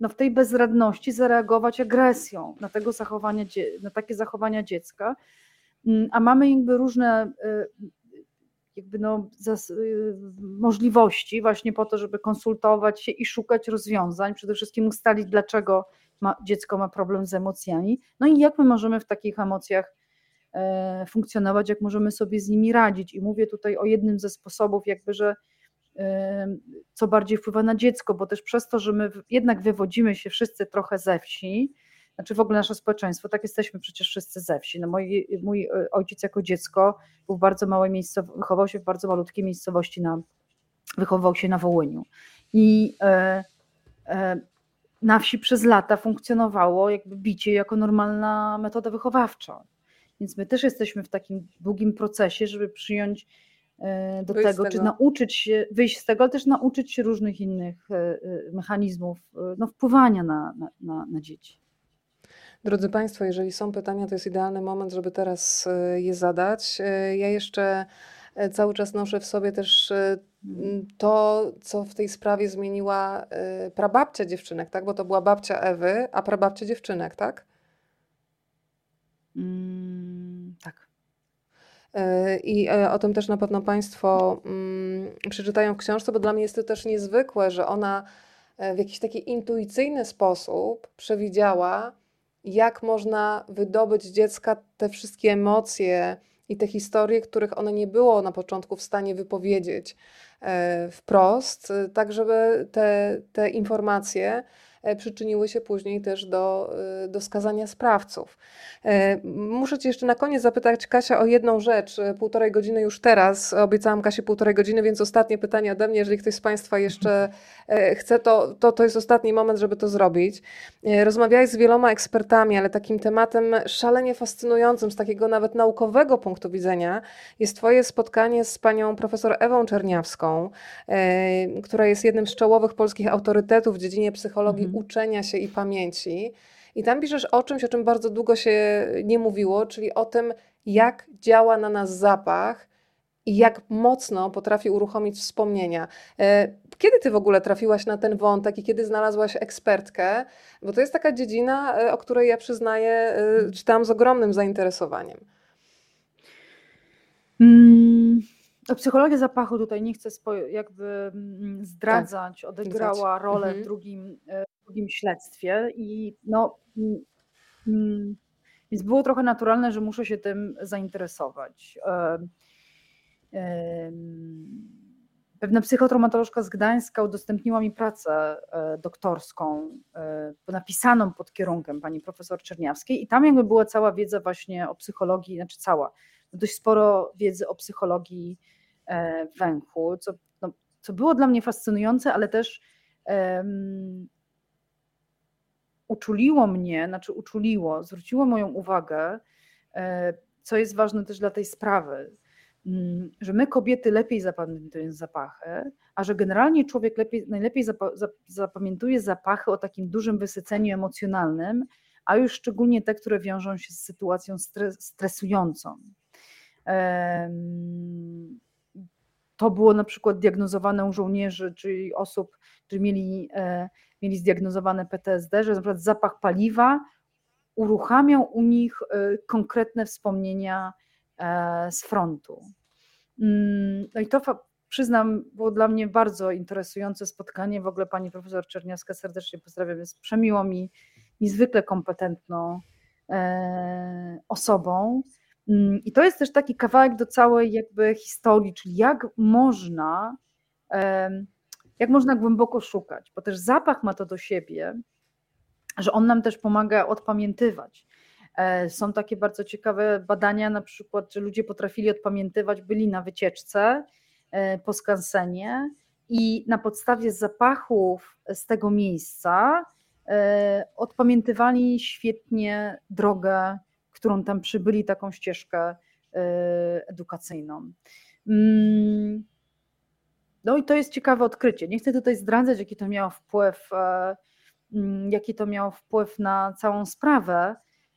no w tej bezradności zareagować agresją na, tego zachowania, na takie zachowania dziecka, mm, a mamy jakby różne y, jakby no, możliwości właśnie po to, żeby konsultować się i szukać rozwiązań, przede wszystkim ustalić, dlaczego ma, dziecko ma problem z emocjami, no i jak my możemy w takich emocjach funkcjonować, jak możemy sobie z nimi radzić. I mówię tutaj o jednym ze sposobów, jakby, że e, co bardziej wpływa na dziecko, bo też przez to, że my jednak wywodzimy się wszyscy trochę ze wsi, znaczy w ogóle nasze społeczeństwo, tak jesteśmy przecież wszyscy ze wsi. No mój, mój e, ojciec jako dziecko był w bardzo małej miejscowości, wychował się w bardzo malutkiej miejscowości, na, wychował się na Wołyniu. I e, e, na wsi przez lata funkcjonowało jakby bicie jako normalna metoda wychowawcza. Więc my też jesteśmy w takim długim procesie, żeby przyjąć e, do wyjść tego, czy nauczyć się, wyjść z tego, ale też nauczyć się różnych innych e, mechanizmów no, wpływania na, na, na, na dzieci. Drodzy Państwo, jeżeli są pytania, to jest idealny moment, żeby teraz e, je zadać. E, ja jeszcze e, cały czas noszę w sobie też to, co w tej sprawie zmieniła prababcia dziewczynek, tak? Bo to była babcia Ewy, a prababcia dziewczynek, tak? Mm, tak. I o tym też na pewno Państwo mm, przeczytają w książce, bo dla mnie jest to też niezwykłe, że ona w jakiś taki intuicyjny sposób przewidziała, jak można wydobyć z dziecka te wszystkie emocje i te historie, których ono nie było na początku w stanie wypowiedzieć e, wprost, tak żeby te, te informacje E, przyczyniły się później też do, e, do skazania sprawców. E, muszę Cię jeszcze na koniec zapytać, Kasia, o jedną rzecz. Półtorej godziny już teraz. Obiecałam Kasie półtorej godziny, więc ostatnie pytanie ode mnie. Jeżeli ktoś z Państwa jeszcze chce, to, to, to jest ostatni moment, żeby to zrobić. Rozmawiałeś z wieloma ekspertami, ale takim tematem szalenie fascynującym, z takiego nawet naukowego punktu widzenia, jest Twoje spotkanie z panią profesor Ewą Czerniawską, która jest jednym z czołowych polskich autorytetów w dziedzinie psychologii Mhm. Uczenia się i pamięci. I tam piszesz o czymś, o czym bardzo długo się nie mówiło, czyli o tym, jak działa na nas zapach i jak mocno potrafi uruchomić wspomnienia. E, kiedy ty w ogóle trafiłaś na ten wątek i kiedy znalazłaś ekspertkę? Bo to jest taka dziedzina, e, o której ja przyznaję, e, czytałam z ogromnym zainteresowaniem. Mm, psychologia zapachu tutaj nie chcę jakby mm, zdradzać, tak, odegrała rolę mhm. w drugim drugim śledztwie i no, mm, mm, więc było trochę naturalne, że muszę się tym zainteresować. Pewna psychotraumatolożka z Gdańska udostępniła mi pracę e, doktorską, e, napisaną pod kierunkiem pani profesor Czerniawskiej i tam jakby była cała wiedza właśnie o psychologii, znaczy cała, dość sporo wiedzy o psychologii e, węchu, co, no, co było dla mnie fascynujące, ale też uczuliło mnie, znaczy uczuliło, zwróciło moją uwagę, e, co jest ważne też dla tej sprawy, mm, że my kobiety lepiej zapamiętujemy zapachy, a że generalnie człowiek lepiej, najlepiej zapamiętuje zapachy o takim dużym wysyceniu emocjonalnym, a już szczególnie te, które wiążą się z sytuacją stresującą. To było na przykład diagnozowane u żołnierzy, czyli osób, którzy mieli e, mieli zdiagnozowane PTSD, że na przykład zapach paliwa uruchamiał u nich y, konkretne wspomnienia e, z frontu. Mm, no i to przyznam, było dla mnie bardzo interesujące spotkanie. W ogóle pani profesor Czerniawska serdecznie pozdrawiam, jest przemiło mi, niezwykle kompetentną e, osobą. Mm, I to jest też taki kawałek do całej jakby historii, czyli jak można jak można głęboko szukać, bo też zapach ma to do siebie, że on nam też pomaga odpamiętywać. E, są takie bardzo ciekawe badania, na przykład, że ludzie potrafili odpamiętywać, byli na wycieczce e, po skansenie i na podstawie zapachów z tego miejsca e, odpamiętywali świetnie drogę, którą tam przybyli, taką ścieżkę edukacyjną. Mm, no i to jest ciekawe odkrycie. Nie chcę tutaj zdradzać, jaki to miało wpływ, e, mm, jaki to miało wpływ na całą sprawę,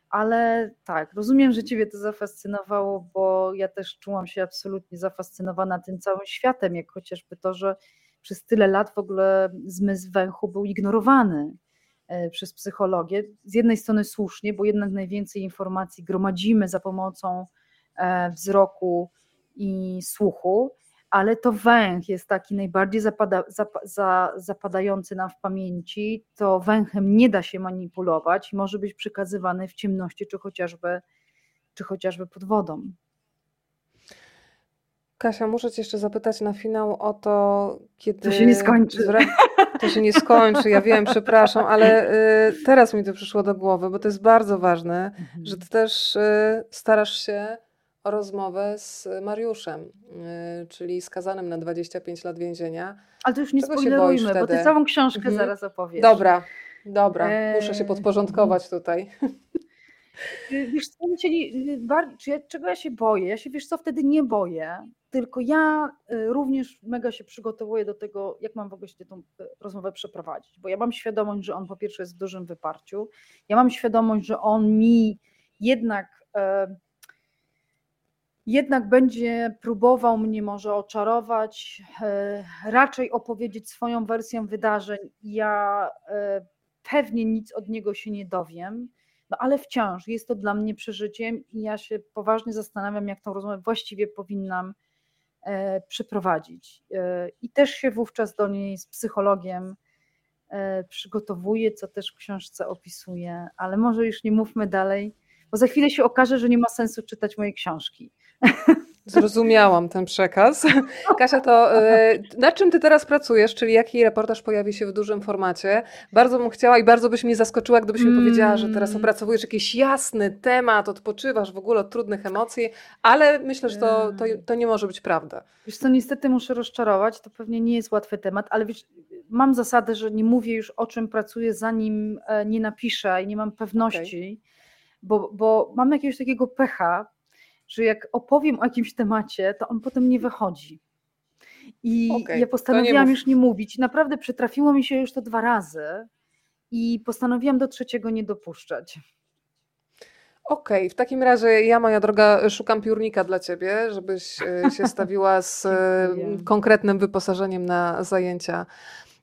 ale tak, rozumiem, że Ciebie to zafascynowało, bo ja też czułam się absolutnie zafascynowana tym całym światem, jak chociażby to, że przez tyle lat w ogóle zmysł węchu był ignorowany e, przez psychologię. Z jednej strony słusznie, bo jednak najwięcej informacji gromadzimy za pomocą e, wzroku i słuchu, ale to węch jest taki najbardziej zapada, zap, za, zapadający nam w pamięci. To węchem nie da się manipulować i może być przekazywany w ciemności, czy chociażby, czy chociażby pod wodą. Kasia, muszę Cię jeszcze zapytać na finał o to, kiedy. To się nie skończy. To się nie skończy, ja wiem, przepraszam, ale y, teraz mi to przyszło do głowy, bo to jest bardzo ważne, mhm. że Ty też y, starasz się o rozmowę z Mariuszem, y, czyli skazanym na 25 lat więzienia. Ale to już nie Czego spoilerujmy, bo Ty całą książkę mhm. zaraz opowiesz. Dobra, dobra, muszę się podporządkować tutaj. Wiesz co, czego ja się boję? Ja się, wiesz co, wtedy nie boję, tylko ja y, również mega się przygotowuję do tego, jak mam w ogóle się tę y, rozmowę przeprowadzić, bo ja mam świadomość, że on po pierwsze jest w dużym wyparciu, ja mam świadomość, że on mi jednak e, jednak będzie próbował mnie może oczarować, e, raczej opowiedzieć swoją wersję wydarzeń. Ja e, pewnie nic od niego się nie dowiem, no ale wciąż jest to dla mnie przeżyciem i ja się poważnie zastanawiam, jak tą rozmowę właściwie powinnam przeprowadzić. E, I też się wówczas do niej z psychologiem e, przygotowuję, co też w książce opisuję, ale może już nie mówmy dalej, bo za chwilę się okaże, że nie ma sensu czytać mojej książki. Zrozumiałam ten przekaz. Kasia, to nad czym ty teraz pracujesz, czyli jaki reportaż pojawi się w dużym formacie? Bardzo bym chciała i bardzo byś mnie zaskoczyła, gdybyś mi powiedziała, że teraz mm. opracowujesz jakiś jasny temat, odpoczywasz w ogóle od trudnych emocji, ale myślę, że to, to, to nie może być prawda. Wiesz co, niestety muszę rozczarować, to pewnie nie jest łatwy temat, ale wiesz, mam zasadę, że nie mówię już o czym pracuję, zanim e, nie napiszę i nie mam pewności, okay. bo, bo mam jakiegoś takiego pecha, że jak opowiem o jakimś temacie, to on potem nie wychodzi. I okay, ja postanowiłam nie już nie mówić. Naprawdę przytrafiło mi się już to dwa razy i postanowiłam do trzeciego nie dopuszczać. Okej, okay, w takim razie ja, moja droga, szukam piórnika dla ciebie, żebyś e, się stawiła z e, konkretnym wyposażeniem na zajęcia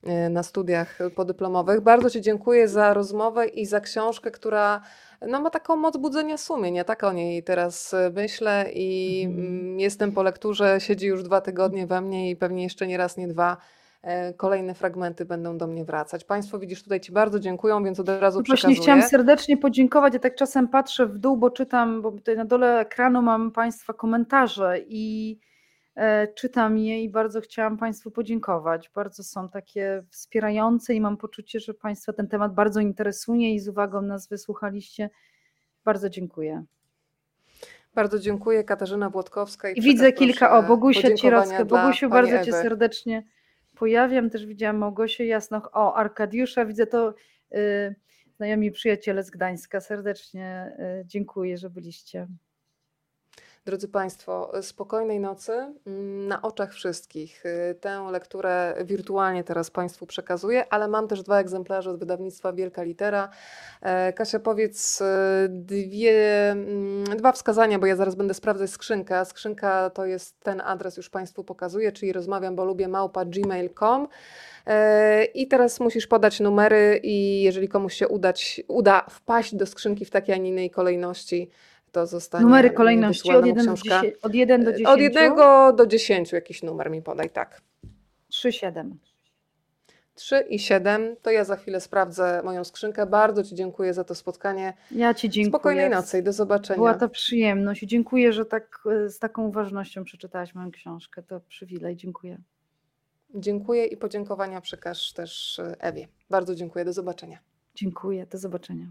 e, na studiach podyplomowych. Bardzo Ci dziękuję za rozmowę i za książkę, która no, ma taką moc budzenia sumienia. Tak o niej teraz e, myślę i mhm. jestem po lekturze, siedzi już dwa tygodnie we mnie i pewnie jeszcze nie raz, nie dwa e, kolejne fragmenty będą do mnie wracać. Państwo widzisz, tutaj Ci bardzo dziękuję, więc od razu no przekazuję. Właśnie chciałam serdecznie podziękować. Ja tak czasem patrzę w dół, bo czytam, bo tutaj na dole ekranu mam Państwa komentarze i czytam je i bardzo chciałam Państwu podziękować. Bardzo są takie wspierające i mam poczucie, że Państwa ten temat bardzo interesuje i z uwagą nas wysłuchaliście. Bardzo dziękuję. Bardzo dziękuję. Katarzyna Włodkowska. I, I widzę kilka, o Bogusia Cierowska. Bogusiu, bardzo Ewy. Cię serdecznie pojawiam. Też widziałam Małgosię Jasnoch. O, Arkadiusza, widzę to y, znajomi przyjaciele z Gdańska. Serdecznie y, dziękuję, że byliście. Drodzy Państwo, spokojnej nocy mm, na oczach wszystkich. Y, tę lekturę wirtualnie teraz Państwu przekazuję, ale mam też dwa egzemplarze od wydawnictwa Wielka Litera. E, Kasia, powiedz y, dwie, mm, dwa wskazania, bo ja zaraz będę sprawdzać skrzynkę. Skrzynka to jest ten adres, już Państwu pokazuję, czyli rozmawiam, bo lubię małpa gmail.com. E, I teraz musisz podać numery i jeżeli komuś się udać, uda wpaść do skrzynki w takiej, a nie innej kolejności, to zostanie Numery kolejności od 1, do 10, od 1 do 10? Od 1 do 10 jakiś numer mi podaj, tak. 3, 7. 3 i 7, to ja za chwilę sprawdzę moją skrzynkę. Bardzo Ci dziękuję za to spotkanie. Ja Ci dziękuję. Spokojnej nocy i do zobaczenia. Była to przyjemność i dziękuję, że tak z taką uważnością przeczytałaś moją książkę. To przywilej, dziękuję. Dziękuję i podziękowania przekaż też Ewie. Bardzo dziękuję, do zobaczenia. Dziękuję, do zobaczenia.